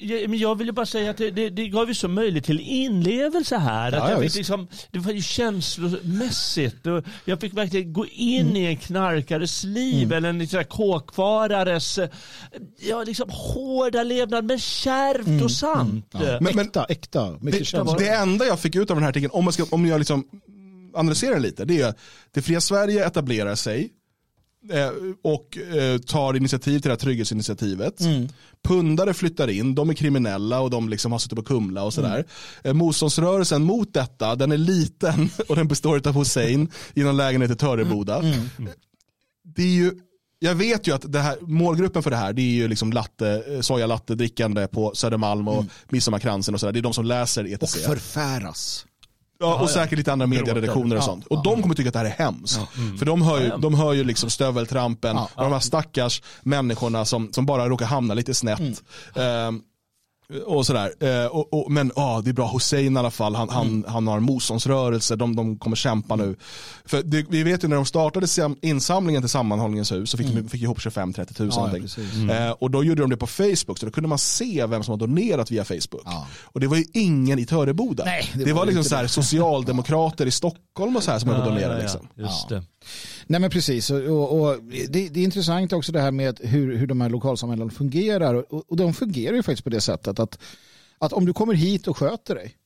Jag, men jag vill ju bara säga att det, det, det gav ju så möjlighet till inlevelse här. Ja, att ja, jag fick liksom, det var ju känslomässigt. Och jag fick verkligen gå in Mm. i en knarkares liv eller en liksom, kåkfarares ja, liksom, hårda levnad, men kärvt och sant. Mm. Ja. Men- men- äkta, äkta, mycket det, det enda jag fick ut av den här artikeln, om, man ska, om jag liksom analyserar den lite, det är att det fria Sverige etablerar sig eh, och eh, tar initiativ till det här trygghetsinitiativet. Pundare flyttar in, de är kriminella och de liksom har suttit på Kumla och sådär. Eh, motståndsrörelsen mot detta, den är liten och den består av Hussein i någon lägenhet i Töreboda. Det är ju jag vet ju att det här, målgruppen för det här det är ju liksom latte, eh, sojalatte drickande på Södermalm och Midsommarkransen och sådär. Det är de som läser Och ETC. förfäras. Ja, och säkert lite andra medieredaktioner och sånt. Och de kommer tycka att det här är hemskt. För de hör ju, de hör ju liksom stöveltrampen, och de här stackars människorna som, som bara råkar hamna lite snett. Ehm, och sådär. Eh, och, och, men ah, det är bra, Hussein i alla fall, han, han, han har motståndsrörelse, de, de kommer kämpa nu. För det, vi vet ju när de startade sam- insamlingen till Sammanhållningens hus så fick de fick ihop 25-30 tusen Ja, någonting. precis. Eh, och då gjorde de det på Facebook, så då kunde man se vem som har donerat via Facebook. Ja. Och det var ju ingen i Töreboda. Nej, det det, var var, liksom så socialdemokrater i Stockholm och så här som höll på att donera. Liksom. Just Ja. det. Nej men precis, och, och, det, det är intressant också det här med hur, hur de här lokalsamhällena fungerar. Och, och de fungerar ju faktiskt på det sättet att, att om du kommer hit och sköter dig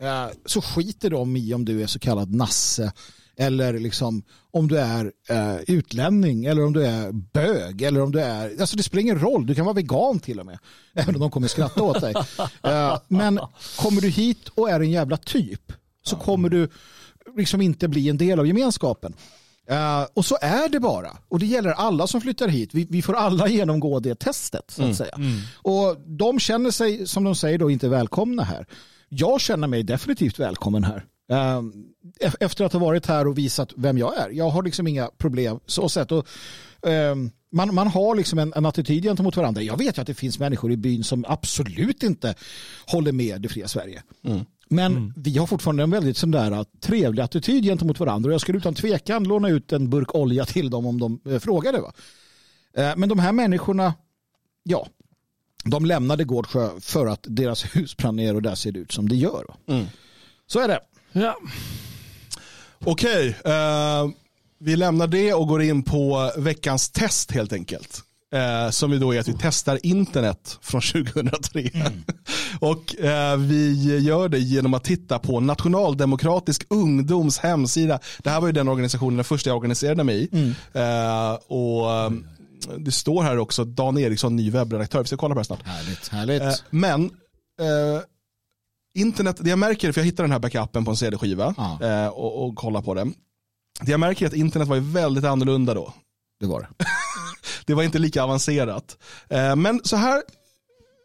eh, så skiter de i om du är så kallad nasse eller liksom om du är eh, utlänning eller om du är bög eller om du är, alltså det spelar ingen roll, du kan vara vegan till och med, även om de kommer skratta åt dig. Eh, men kommer du hit och är en jävla typ så kommer du liksom inte bli en del av gemenskapen. Eh, och så är det bara. Och det gäller alla som flyttar hit. Vi, vi får alla genomgå det testet. Så att säga. Och de känner sig, som de säger, då, inte välkomna här. Jag känner mig definitivt välkommen här. E- efter att ha varit här och visat vem jag är. Jag har liksom inga problem så sett. Och, eh, man, man har liksom en, en attityd gentemot varandra. Jag vet ju att det finns människor i byn som absolut inte håller med det fria Sverige. Men vi har fortfarande en väldigt sån där trevlig attityd gentemot varandra. Och jag skulle utan tvekan låna ut en burk olja till dem om de eh, frågade. Va? Eh, men de här människorna, ja, de lämnade Gårdsjö för att deras hus brann ner och där ser det ut som det gör. Va? Så är det. Ja. Okej, eh, vi lämnar det och går in på veckans test helt enkelt. Eh, som ju då är att vi testar internet från 2003. och eh, vi gör det genom att titta på Nationaldemokratisk ungdoms hemsida. Det här var ju den organisationen, den första jag organiserade mig i. Eh, och eh, det står här också Dan Eriksson, ny webbredaktör. Vi ska kolla på det snart. Härligt, härligt. Eh, men eh, internet, det jag märker, för jag hittade den här backupen på en CD-skiva Ja. eh, och, och kollar på den. Det jag märker är att internet var ju väldigt annorlunda då. det var det. Det var inte lika avancerat. Eh, men så här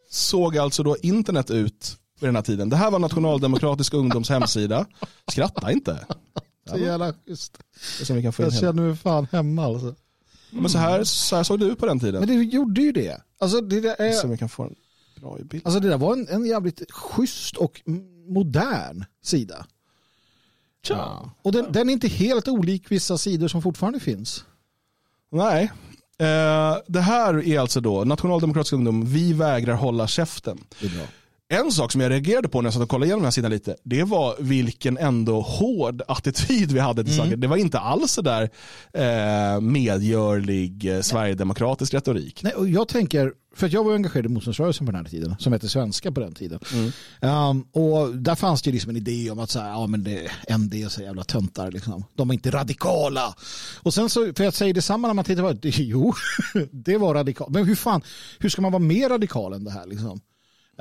såg alltså då internet ut vid den här tiden. Det här var Nationaldemokratisk ungdoms hemsida. Skratta inte. Så jävla schysst. Jag känner mig fan hemma alltså. Men så här, så här såg det ut på den tiden. Men det gjorde ju det. Alltså det, där är, Så vi kan få en bra bild. Alltså det där var en, en jävligt schysst och modern sida. Ja. Och den, den är inte helt olik vissa sidor som fortfarande finns. Nej. Eh, det här är alltså då Nationaldemokratisk ungdom, vi vägrar hålla käften. Det är bra. En sak som jag reagerade på när jag satt och kollade igenom den här sidan lite, det var vilken ändå hård attityd vi hade till saker. Det var inte alls så där eh, medgörlig eh, sverigedemokratisk retorik. Nej, och jag tänker, för att jag var engagerad i motståndsrörelsen på den här tiden, som hette Svenska på den tiden. Um, och där fanns det liksom en idé om att så här, ja, men det, MD är så jävla töntar. Liksom. De är inte radikala. Och sen så, för jag säger detsamma när man tittar på det, jo, det var radikalt. Men hur fan, hur ska man vara mer radikal än det här? Liksom?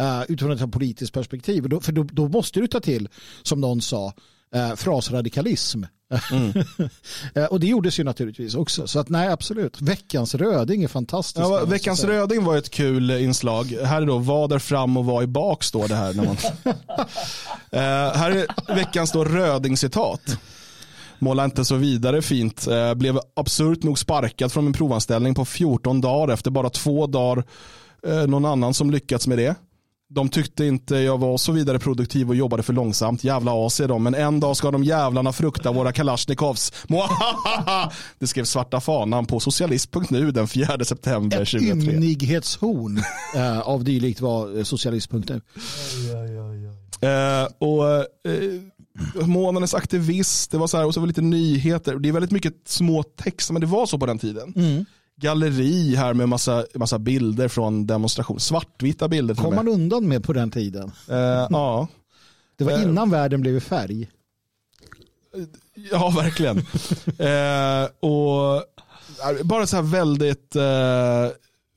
Uh, utifrån ett politiskt perspektiv. Då, för då, då måste du ta till, som någon sa, uh, frasradikalism. Eh, och det gjordes ju naturligtvis också. Så att nej, absolut. Veckans röding är fantastiskt. Ja, veckans röding var ett kul eh, inslag. Här är då vad är fram och vad är bak står det här. När man... Eh, här är veckans då röding-citat. Måla inte så vidare fint. Eh, blev absurt nog sparkad från min provanställning på 14 dagar efter bara två dagar. Eh, någon annan som lyckats med det. De tyckte inte jag var så vidare produktiv och jobbade för långsamt. Jävla as är de. Men en dag ska de jävlarna frukta våra kalasjnikovs. Det skrev svarta fanan på socialist.nu den 4 september Ett 2003. ymnighetshorn eh, av dylikt var eh, socialist.nu. Eh, och månadens aktivist, det var så här, och så var det lite nyheter. Det är väldigt mycket små texter, men det var så på den tiden. Mm. Galleri här med massa, massa bilder från demonstration. Svartvita bilder kom man undan med på den tiden. Eh, ja. Det var Eh. innan världen blev i färg. ja, verkligen. eh, och bara så här väldigt,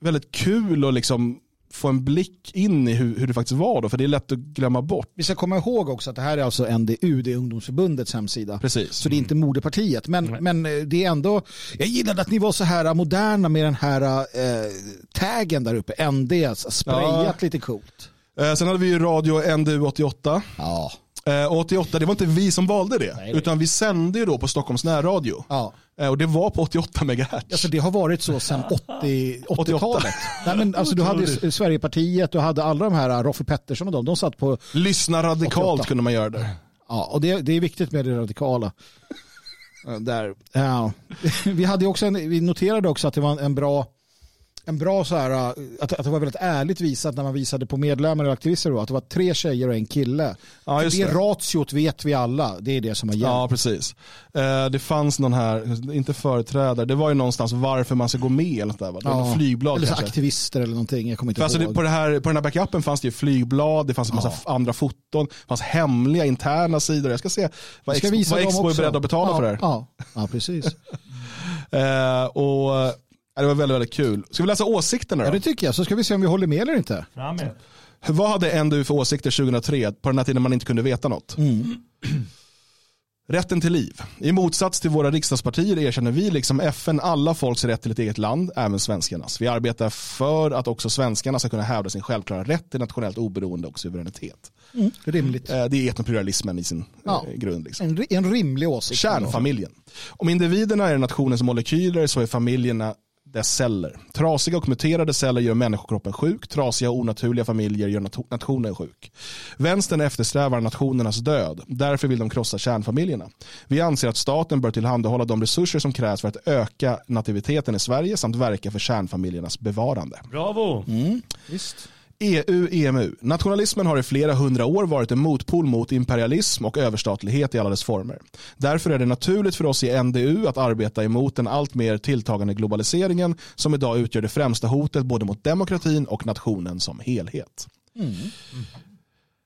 väldigt kul och liksom få en blick in i hur, hur det faktiskt var då, för det är lätt att glömma bort. Vi ska komma ihåg också att det här är alltså NDU, det är ungdomsförbundets hemsida. Precis. Så det är inte moderpartiet. Men, men eh, det är ändå, jag gillade att ni var så här moderna med den här eh, taggen där uppe, ND, sprayat Ja. lite coolt. Eh, sen hade vi ju radio NDU 88. Ja. Eh, 88, det var inte vi som valde det, Nej. utan vi sände ju då på Stockholms närradio. Ja. Eh, och det var på 88 megahertz. Alltså det har varit så sedan 80 88. 80-talet. Nej, men alltså du hade S- Sverigepartiet, du hade alla de här, Roffe Pettersson och de, de satt på, Lyssna radikalt 88. kunde man göra där. ja, och det, det är viktigt med det radikala. Eh, Där. Ja. Vi, hade ju också en, vi noterade också att det var en bra en bra så här, äh, att, att det var väldigt ärligt visat när man visade på medlemmar och aktivister då, att det var tre tjejer och en kille. Ja, det det. ratiot vet vi alla, det är det som har gällt. Ja, precis. Eh, det fanns någon här, inte företrädare, det var ju någonstans varför man ska gå med eller något där. Va? Det var någon flygblad eller kanske. aktivister eller någonting, jag kommer inte alltså det, ihåg. på, det här, på den här backupen fanns det ju flygblad, det fanns en massa andra foton, det fanns hemliga interna sidor. Jag ska se vad ska visa vad Expo är också. beredd att betala ja, för det här. Ja, ja precis. Eh, och, eh, det var väldigt, väldigt kul. Ska vi läsa åsikterna Ja, då? det tycker jag, så ska vi se om vi håller med eller inte. Fram med. Vad hade NDU för åsikter 2003 på den här tiden man inte kunde veta något? Rätten till liv. I motsats till våra riksdagspartier erkänner vi liksom FN alla folks rätt till ett eget land, även svenskarnas. Vi arbetar för att också svenskarna ska kunna hävda sin självklara rätt till nationellt oberoende och suveränitet. Rimligt. Eh, Det är etnopluralismen i sin Ja. eh, grund. Liksom. En, en rimlig åsikt. Kärnfamiljen. Om individerna är nationens molekyler så är familjerna dess celler. Trasiga och muterade celler gör människokroppen sjuk. Trasiga och onaturliga familjer gör nat- nationen sjuk. Vänstern eftersträvar nationernas död. Därför vill de krossa kärnfamiljerna. Vi anser att staten bör tillhandahålla de resurser som krävs för att öka nativiteten i Sverige samt verka för kärnfamiljernas bevarande. Bravo. Visst. EU, EMU. Nationalismen har i flera hundra år varit en motpol mot imperialism och överstatlighet i alla dess former. Därför är det naturligt för oss i NDU att arbeta emot den allt mer tilltagande globaliseringen som idag utgör det främsta hotet både mot demokratin och nationen som helhet. Mm. Mm.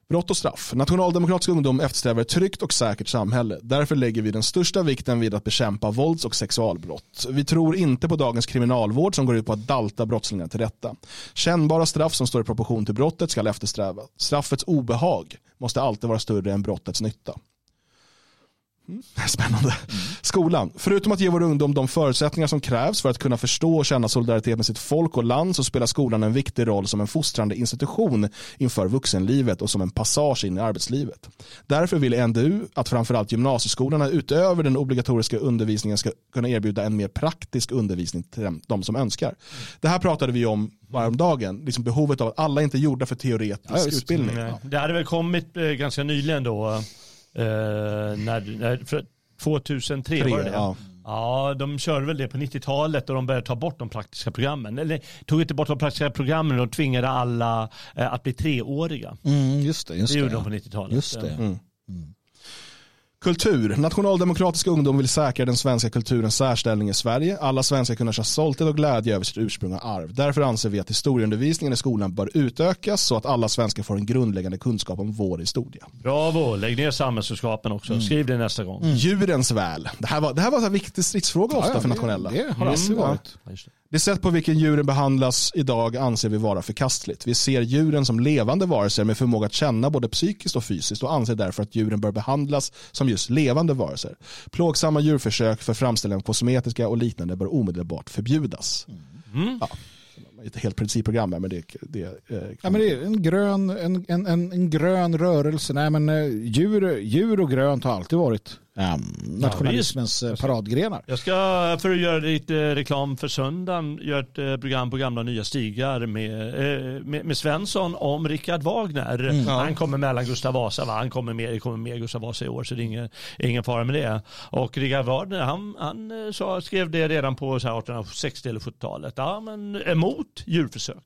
Brott och straff. Nationaldemokratisk ungdom eftersträvar ett tryggt och säkert samhälle. Därför lägger vi den största vikten vid att bekämpa vålds och sexualbrott. Vi tror inte på dagens kriminalvård som går ut på att dalta brottslingar till rätta. Kännbara straff som står i proportion till brottet ska eftersträvas. Straffets obehag måste alltid vara större än brottets nytta. Mm, Spännande. Skolan. Förutom att ge vår ungdom de förutsättningar som krävs för att kunna förstå och känna solidaritet med sitt folk och land så spelar skolan en viktig roll som en fostrande institution inför vuxenlivet och som en passage in i arbetslivet. Därför vill NDU att framförallt gymnasieskolorna utöver den obligatoriska undervisningen ska kunna erbjuda en mer praktisk undervisning till dem- de som önskar. Det här pratade vi om häromdagen, liksom behovet av att alla inte är gjorda för teoretisk Ja, utbildning. Nej. Det hade väl kommit eh, ganska nyligen då. Eh, när, när, för 2003 Tre, var det ja. Ja, de körde väl det på 90-talet och de började ta bort de praktiska programmen. Eller tog inte bort de praktiska programmen, de tvingade alla eh, att bli treåriga. Mm, just det. Just Det det, gjorde ja. de på 90-talet. Just det. Mm. Kultur. Nationaldemokratisk ungdom vill säkra den svenska kulturens särställning i Sverige. Alla svenskar kunna känna stolthet och glädje över sitt ursprung och arv. Därför anser vi att historieundervisningen i skolan bör utökas så att alla svenskar får en grundläggande kunskap om vår historia. Bravo, lägg ner samhällskunskapen också. Mm. Skriv det nästa gång. Djurens väl. Det här var, det här var en viktig stridsfråga ofta Ja, ja, för det- nationella. Det har det alltid Ja. varit. Det sätt på vilken djuren behandlas idag anser vi vara förkastligt. Vi ser djuren som levande varelser med förmåga att känna både psykiskt och fysiskt och anser därför att djuren bör behandlas som just levande varelser. Plågsamma djurförsök för framställning av kosmetiska och liknande bör omedelbart förbjudas. Mm. Ja, ett helt principprogram här, men det, det eh, Ja, men det är en grön, en, en, en, en grön rörelse. Nej, men, eh, djur, djur och grönt har alltid varit um, nationalismens eh, paradgrenar. Jag ska, för att göra lite reklam för söndagen, göra ett eh, program på gamla nya stigar med, eh, med, med Svensson om Richard Wagner. Han kommer mellan Gustav Vasa, va? han kommer med, det kommer med Gustav Vasa i år så det är ingen, ingen fara med det. Och Richard Wagner, han, han sa, skrev det redan på så här 1860 eller 70-talet. Ja, men emot djurförsök.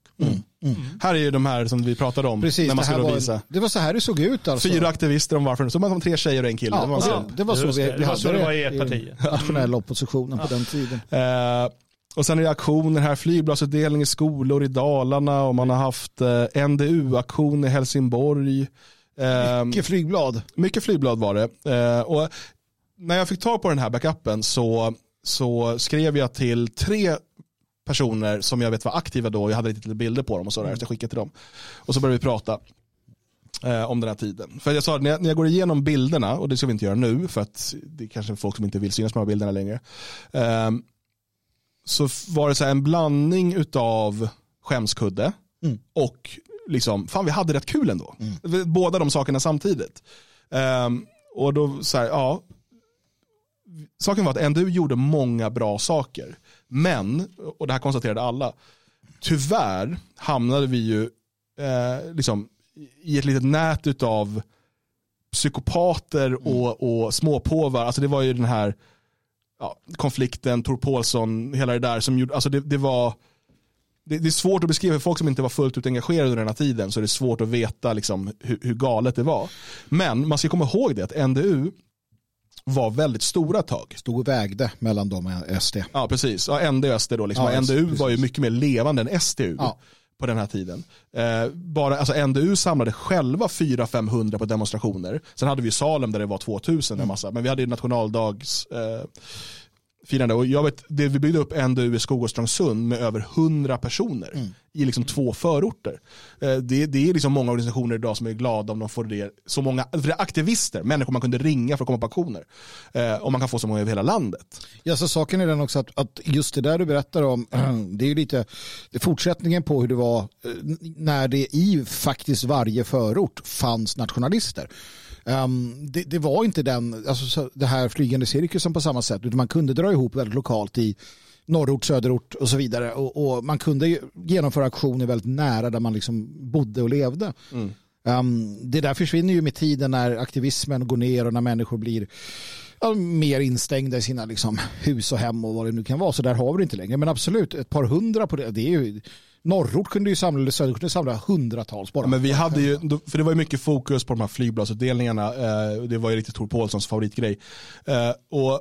Här är ju de här som vi pratade om Precis, när man det, här skulle var, visa. det var så här det såg ut. Alltså. Fyra aktivister om varför, så man var tre tjejer och en kille. Ja, det var en det, var så vi, det, vi det var hade så det det var i ert parti. nationella oppositionen på den tiden. Eh, och sen är det aktioner här, flygbladsutdelning i skolor i Dalarna och man har haft eh, NDU-aktion i Helsingborg. Eh, Mycket flygblad. mycket flygblad var det. Eh, och när jag fick tag på den här backupen så, så skrev jag till tre personer som jag vet var aktiva då, jag hade lite bilder på dem och sådär, så jag skickade till dem. Och så började vi prata eh, om den här tiden. För jag sa, när jag, när jag går igenom bilderna, och det ska vi inte göra nu, för att det är kanske folk som inte vill synas med de här bilderna längre. ehm, så var det så här en blandning utav skämskudde och liksom, fan vi hade rätt kul ändå. Båda de sakerna samtidigt. Ehm, och då så här, ja, saken var att NDU gjorde många bra saker. Men, och det här konstaterade alla, tyvärr hamnade vi ju eh, liksom, i ett litet nät av psykopater och, och småpåvar. Alltså det var ju den här ja, konflikten, Tor Paulsson, hela det där som gjorde, alltså det, det var det, det är svårt att beskriva för folk som inte var fullt ut engagerade under den här tiden så är det svårt att veta liksom, hur, hur galet det var. Men man ska komma ihåg det att NDU var väldigt stora tag. Stod och vägde mellan dem och SD. Ja, precis. Ja, ND och SD då. Liksom. Ja, NDU precis. var ju mycket mer levande än SDU Ja. på den här tiden. Eh, bara, alltså NDU samlade själva 400-500 på demonstrationer. Sen hade vi Salem där det var 2000 Mm. en massa. Men vi hade ju nationaldags eh, firande. Och jag vet, det vi byggde upp NDU i Skog och Strömsund med över 100 personer Mm. i liksom två förorter. Eh, det, det är liksom många organisationer idag som är glada om de får det. Så många, för det är aktivister, människor man kunde ringa för att komma på aktioner. Eh, och man kan få så många över hela landet. Ja, så saken är den också att, att just det där du berättar om, det är ju lite fortsättningen på hur det var eh, när det i faktiskt varje förort fanns nationalister. Ehm, det, det var inte den, alltså, så- det här flygande cirkusen på samma sätt, utan man kunde dra ihop väldigt lokalt i norrort, söderort och så vidare. Och, och man kunde genomföra aktioner väldigt nära där man liksom bodde och levde. Ehm, det där försvinner ju med tiden när aktivismen går ner och när människor blir ja, mer instängda i sina liksom, hus och hem och vad det nu kan vara. Så där har vi det inte längre. Men absolut, ett par hundra på det. det är ju, norrort kunde ju samla, eller söderort kunde samla hundratals bara. Ja, men vi hade ju, för det var ju mycket fokus på de här flygbladsutdelningarna. Eh, det var ju riktigt Tor Paulssons favoritgrej. Eh, och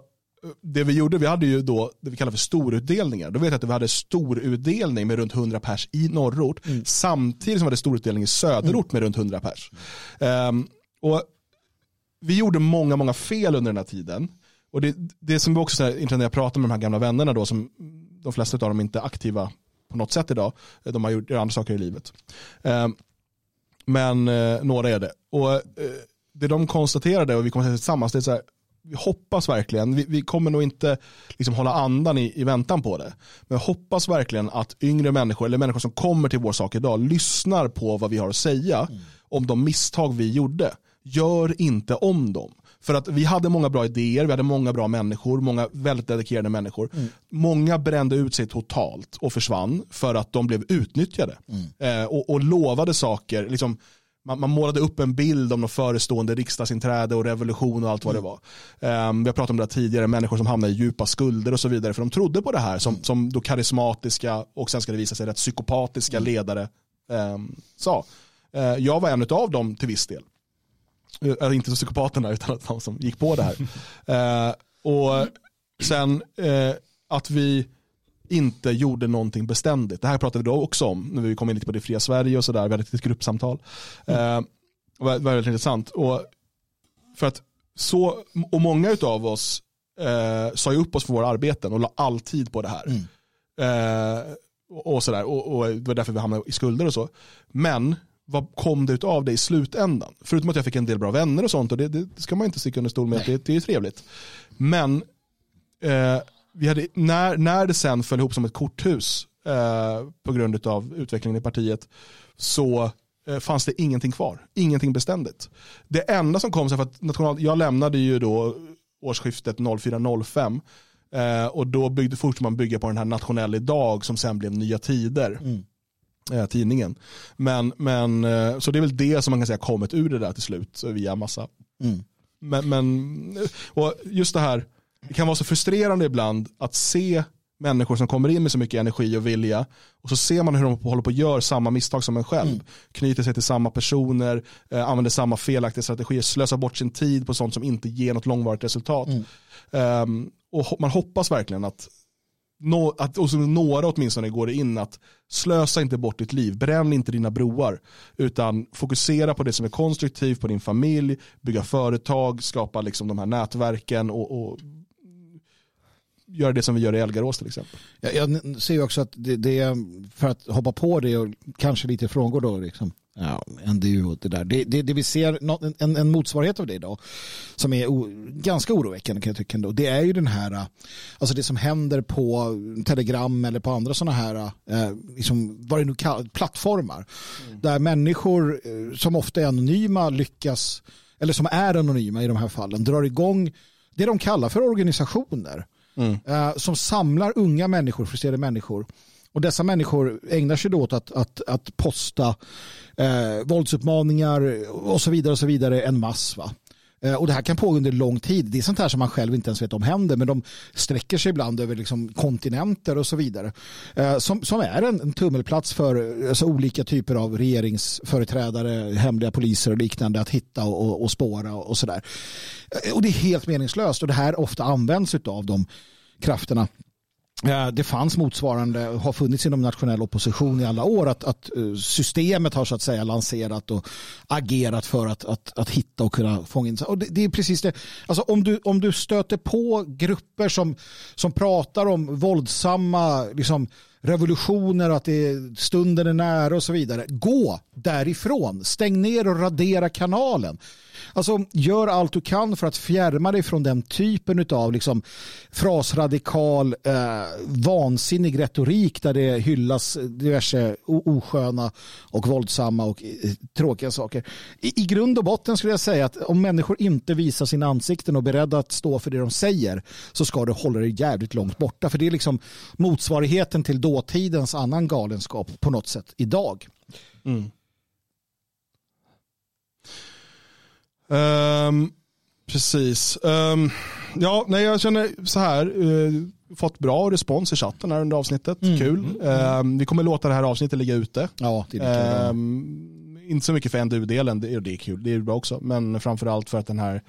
det vi gjorde, vi hade ju då det vi kallar för storutdelningar. Då vet jag att vi hade storutdelning med runt 100 pers i norrort. Samtidigt som vi hade storutdelning i söderort med runt 100 pers. Ehm, och vi gjorde många, många fel under den här tiden. Och det, det som vi också så här, inte när jag pratar med de här gamla vännerna då, som de flesta av dem inte är aktiva på något sätt idag. De har gjort andra saker i livet. Ehm, men eh, några är det. Och eh, det de konstaterade och vi kommer tillsammans, det är så här, vi hoppas verkligen, vi, vi kommer nog inte liksom hålla andan i, i väntan på det. Men jag hoppas verkligen att yngre människor, eller människor som kommer till vår sak idag, lyssnar på vad vi har att säga om de misstag vi gjorde. Gör inte om dem. För att vi hade många bra idéer, vi hade många bra människor, många väldigt dedikerade människor. Många brände ut sig totalt och försvann för att de blev utnyttjade. Eh, och, och lovade saker, liksom, man, man målade upp en bild om någon förestående riksdagsinträde och revolution och allt vad det var. Um, vi har pratat om det här tidigare, människor som hamnade i djupa skulder och så vidare för de trodde på det här som, som då karismatiska och sen ska det visa sig rätt psykopatiska ledare um, sa. Uh, jag var en av dem till viss del. Uh, inte psykopaterna utan de som gick på det här. Uh, och sen uh, att vi inte gjorde någonting beständigt. Det här pratade vi då också om när vi kom in lite på det fria Sverige och sådär. Vi hade ett litet gruppsamtal. Eh, det var väldigt intressant. Och, för att så, och många av oss eh, sa ju upp oss för våra arbeten och la all tid på det här. Eh, och, och, sådär. Och, och det var därför vi hamnade i skulder och så. Men vad kom det av det i slutändan? Förutom att jag fick en del bra vänner och sånt och det, det ska man inte sticka under stol med, det, det är trevligt. Men eh, vi hade, när, när det sen föll ihop som ett korthus eh, på grund av utvecklingen i partiet så eh, fanns det ingenting kvar. Ingenting beständigt. Det enda som kom sig för att national, jag lämnade ju då årsskiftet 04-05 eh, och då byggde, fortsatte man bygga på den här nationell idag som sen blev Nya Tider. Mm. Eh, tidningen. Men, men, eh, så det är väl det som man kan säga kommit ur det där till slut via massa. Men, men och just det här, det kan vara så frustrerande ibland att se människor som kommer in med så mycket energi och vilja och så ser man hur de håller på att göra samma misstag som en själv. Knyter sig till samma personer, eh, använder samma felaktiga strategier, slösar bort sin tid på sånt som inte ger något långvarigt resultat. Ehm, och ho- man hoppas verkligen att, att och så några åtminstone går det in att slösa inte bort ditt liv, bränn inte dina broar, utan fokusera på det som är konstruktivt, på din familj, bygga företag, skapa liksom de här nätverken och, och göra det som vi gör i Elgarås till exempel. Jag, jag ser ju också att det, det är, för att hoppa på det och kanske lite frångå då liksom, ja, NDU och det där. Det, det, det vi ser, en, en motsvarighet av det idag, som är o, ganska oroväckande kan jag tycka ändå, det är ju den här, alltså det som händer på Telegram eller på andra sådana här, eh, liksom, vad det nu kallas, plattformar. Där människor eh, som ofta är anonyma lyckas, eller som är anonyma i de här fallen, drar igång det de kallar för organisationer eh, som samlar unga människor, frustrerade människor. Och dessa människor ägnar sig då åt att, att, att posta eh, våldsuppmaningar och så vidare och så vidare en mass. Va? Eh, och det här kan pågå under lång tid. Det är sånt här som man själv inte ens vet om händer men de sträcker sig ibland över liksom kontinenter och så vidare. Eh, som, som är en, en tummelplats för alltså, olika typer av regeringsföreträdare, hemliga poliser och liknande att hitta och, och, och spåra och, och sådär. Eh, Och det är helt meningslöst och det här ofta används av de krafterna. Eh, det fanns motsvarande, har funnits inom nationell opposition i alla år, att, att eh, systemet har så att säga lanserat och agerat för att, att, att hitta och kunna fånga in. Och det, det är precis det, alltså om du, om du stöter på grupper som, som pratar om våldsamma liksom, revolutioner, att det är, stunden är nära och så vidare, gå därifrån, stäng ner och radera kanalen. Alltså gör allt du kan för att fjärma dig från den typen av liksom, frasradikal, eh, vansinnig retorik där det hyllas diverse osköna och våldsamma och eh, tråkiga saker. I, I grund och botten skulle jag säga att om människor inte visar sina ansikten och är beredda att stå för det de säger så ska du hålla dig jävligt långt borta. För det är liksom motsvarigheten till dåtidens annan galenskap på något sätt idag. Mm. Ehm, precis. Ehm, ja, nej, jag känner så här. Uh, fått bra respons i chatten här under avsnittet. Kul. Ehm, vi kommer låta det här avsnittet ligga ute. Ja, det är det. Inte så mycket för NDU-delen, det, det är kul, det är bra också. Men framförallt för att den här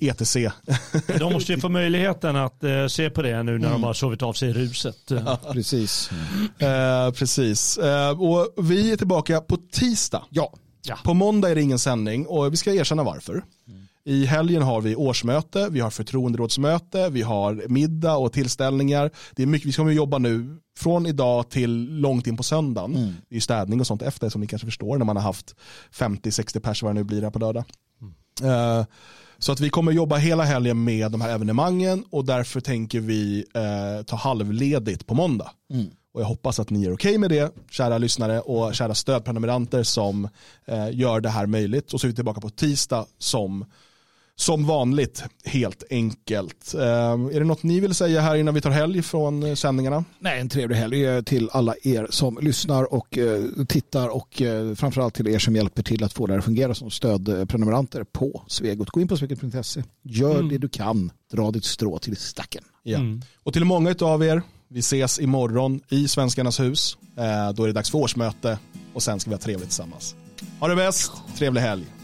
ETC, De måste ju få möjligheten att eh, se på det nu när de har sovit av sig ruset. Precis. Eh, precis. Eh, och vi är tillbaka på tisdag. Ja. Ja. På måndag är det ingen sändning och vi ska erkänna varför. I helgen har vi årsmöte, vi har förtroenderådsmöte, vi har middag och tillställningar. Det är mycket, vi kommer jobba nu från idag till långt in på söndagen. Det är städning och sånt efter som ni kanske förstår när man har haft 50-60 pers vad det nu blir här på lördag. Eh, så att vi kommer jobba hela helgen med de här evenemangen och därför tänker vi eh, ta halvledigt på måndag. Och jag hoppas att ni är okej med det, kära lyssnare och kära stödprenumeranter som eh, gör det här möjligt. Och så är vi tillbaka på tisdag som, som vanligt, helt enkelt. Eh, är det något ni vill säga här innan vi tar helg från eh, sändningarna? Nej, en trevlig helg till alla er som lyssnar och eh, tittar och eh, framförallt till er som hjälper till att få det här att fungera som stödprenumeranter på Svegot. Gå in på svegot.se, gör det du kan, dra ditt strå till stacken. Ja. Och till många av er, vi ses imorgon i Svenskarnas hus. Eh, då är det dags för årsmöte och sen ska vi ha trevligt tillsammans. Ha det bäst, trevlig helg.